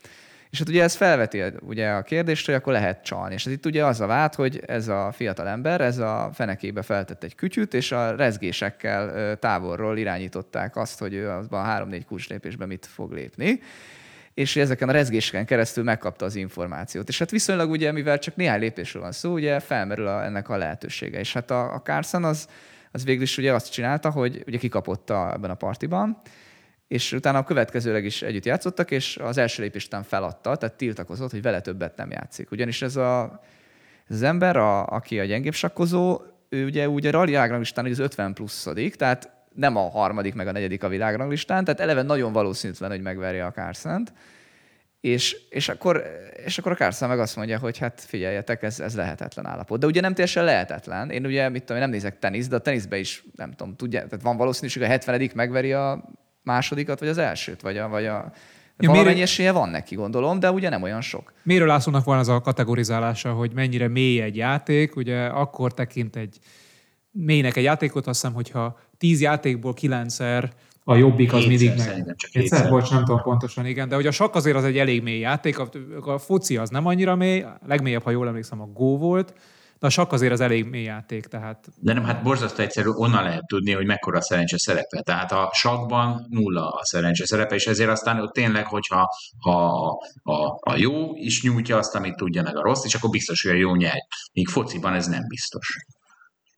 És hát ugye ez felveti ugye a kérdést, hogy akkor lehet csalni. És ez itt ugye az a vád, hogy ez a fiatal ember, ez a fenekébe feltett egy kütyüt, és a rezgésekkel távolról irányították azt, hogy ő azban a három-négy kulcslépésben mit fog lépni és ezeken a rezgéseken keresztül megkapta az információt. És hát viszonylag ugye, mivel csak néhány lépésről van szó, ugye felmerül a, ennek a lehetősége. És hát a, a Carson az, az végül is ugye azt csinálta, hogy ugye kikapott a, ebben a partiban, és utána a következőleg is együtt játszottak, és az első lépés után feladta, tehát tiltakozott, hogy vele többet nem játszik. Ugyanis ez, a, ez az ember, a, aki a gyengébb sakkozó, ő ugye úgy a rally világranglistán az 50 pluszodik, tehát nem a harmadik, meg a negyedik a világranglistán, tehát eleve nagyon valószínűtlen, hogy megverje a Carson-t. És, és, akkor, és akkor a Carson meg azt mondja, hogy hát figyeljetek, ez, ez lehetetlen állapot. De ugye nem teljesen lehetetlen. Én ugye, mit tudom, én nem nézek tenisz, de a teniszben is, nem tudom, tudja, tehát van valószínűség, a 70 megveri a másodikat, vagy az elsőt, vagy a, vagy a Ja, Valamennyi esélye van neki, gondolom, de ugye nem olyan sok. Miről Lászlónak van az a kategorizálása, hogy mennyire mély egy játék, ugye akkor tekint egy mélynek egy játékot, azt hiszem, hogyha tíz játékból kilencszer a jobbik az mindig meg. Kétszer, bocs, nem tudom pontosan, igen, de hogy a sakk azért az egy elég mély játék, a, a foci az nem annyira mély, a legmélyebb, ha jól emlékszem, a Go volt, de a sakk azért az elég mély játék, tehát... De nem, hát borzasztó egyszerű, onnan lehet tudni, hogy mekkora a szerencse szerepe. Tehát a sakban nulla a szerencse szerepe, és ezért aztán ott tényleg, hogyha ha a, a jó is nyújtja azt, amit tudja, meg a rossz, és akkor biztos, hogy a jó nyer. Míg fociban ez nem biztos.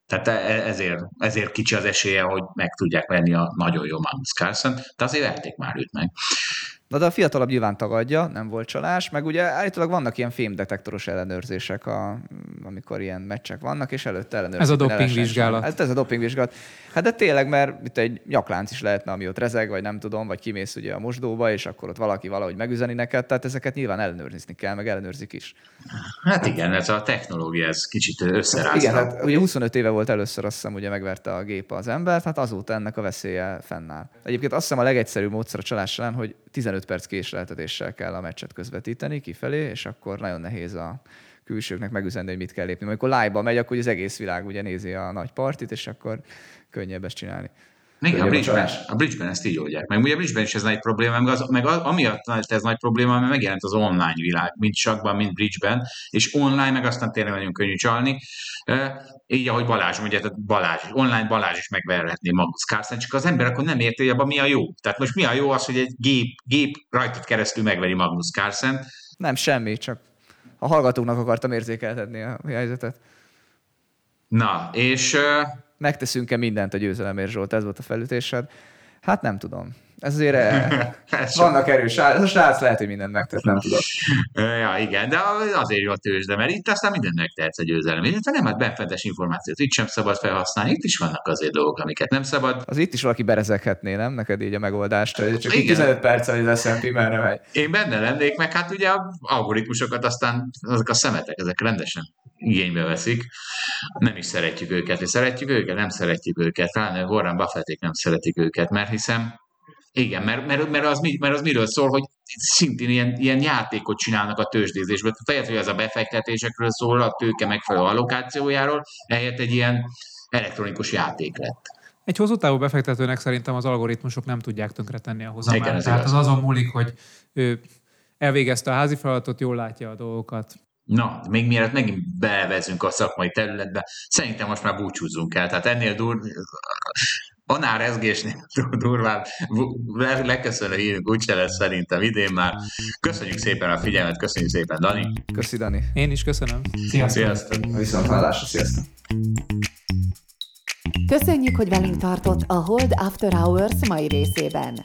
Tehát e, ezért, ezért kicsi az esélye, hogy meg tudják venni a nagyon jó Magnus Carlsen, de azért verték már őt meg. Na de a fiatalabb nyilván tagadja, nem volt csalás, meg ugye állítólag vannak ilyen fémdetektoros ellenőrzések, a, amikor ilyen meccsek vannak, és előtte ellenőrzik. Ez a dopingvizsgálat. Hát ez a dopingvizsgálat. Hát de tényleg, mert itt egy nyaklánc is lehetne, ami ott rezeg, vagy nem tudom, vagy kimész ugye a mosdóba, és akkor ott valaki valahogy megüzeni neked, tehát ezeket nyilván ellenőrizni kell, meg ellenőrzik is. Hát igen, ez a technológia, ez kicsit összerázta. Igen, hát ugye 25 éve volt először, azt hiszem, ugye megverte a gép az embert, hát azóta ennek a veszélye fennáll. Egyébként azt hiszem a legegyszerűbb módszer a csalás ellen, hogy 15 perc késleltetéssel kell a meccset közvetíteni kifelé, és akkor nagyon nehéz a külsőknek megüzenni, hogy mit kell lépni. Amikor live megy, akkor az egész világ ugye nézi a nagy partit, és akkor könnyebb ezt csinálni. Igen, a bridge-ben, a bridge ezt így oldják. Meg ugye a bridge is ez nagy probléma, meg, az, meg amiatt ez nagy probléma, mert megjelent az online világ, mint sakban, mint bridge-ben, és online meg aztán tényleg nagyon könnyű csalni. Így, ahogy Balázs mondja, tehát Balázs, online Balázs is megverhetné Magnus Carlsen, csak az ember akkor nem érti, hogy abban mi a jó. Tehát most mi a jó az, hogy egy gép, gép rajtad keresztül megveri Magnus Carlsen. Nem, semmi, csak a hallgatóknak akartam érzékeltetni a helyzetet. Na, és megteszünk-e mindent a győzelemért, Zsolt? Ez volt a felütésed. Hát nem tudom. Ez azért eh, vannak erős, a srác lehet, hogy mindent megtesz, nem tudom. Ja, igen, de azért jó a tőzsde, mert itt aztán mindent megtehetsz a győzelem. Illetve nem, hát benfentes információt itt sem szabad felhasználni, itt is vannak azért dolgok, amiket nem szabad. Az itt is valaki berezekhetné, nem? Neked így a megoldást, hogy csak igen. 15 perc, hogy az SMP merre megy. Én benne lennék, meg hát ugye a algoritmusokat aztán azok a szemetek, ezek rendesen igénybe veszik. Nem is szeretjük őket, és szeretjük őket, nem szeretjük őket, talán Warren Buffették nem szeretik őket, mert hiszem igen, mert, mert, mert, az, mert az miről szól, hogy szintén ilyen, ilyen játékot csinálnak a tőzsdézésben. Tehát hogy az a befektetésekről szól, a tőke megfelelő allokációjáról, ehelyett egy ilyen elektronikus játék lett. Egy hosszú távú befektetőnek szerintem az algoritmusok nem tudják tönkretenni a hozamát. Tehát az azon múlik, hogy ő elvégezte a házi feladatot, jól látja a dolgokat. Na, még mielőtt megint bevezünk a szakmai területbe, szerintem most már búcsúzzunk el. Tehát ennél dur... Annál rezgésnél durvább leköszönő hírünk úgyse lesz szerintem idén már. Köszönjük szépen a figyelmet, köszönjük szépen Dani. Köszi Dani. Én is köszönöm. Sziasztok. Sziasztok. Viszont hallásra, sziasztok. Köszönjük, hogy velünk tartott a Hold After Hours mai részében.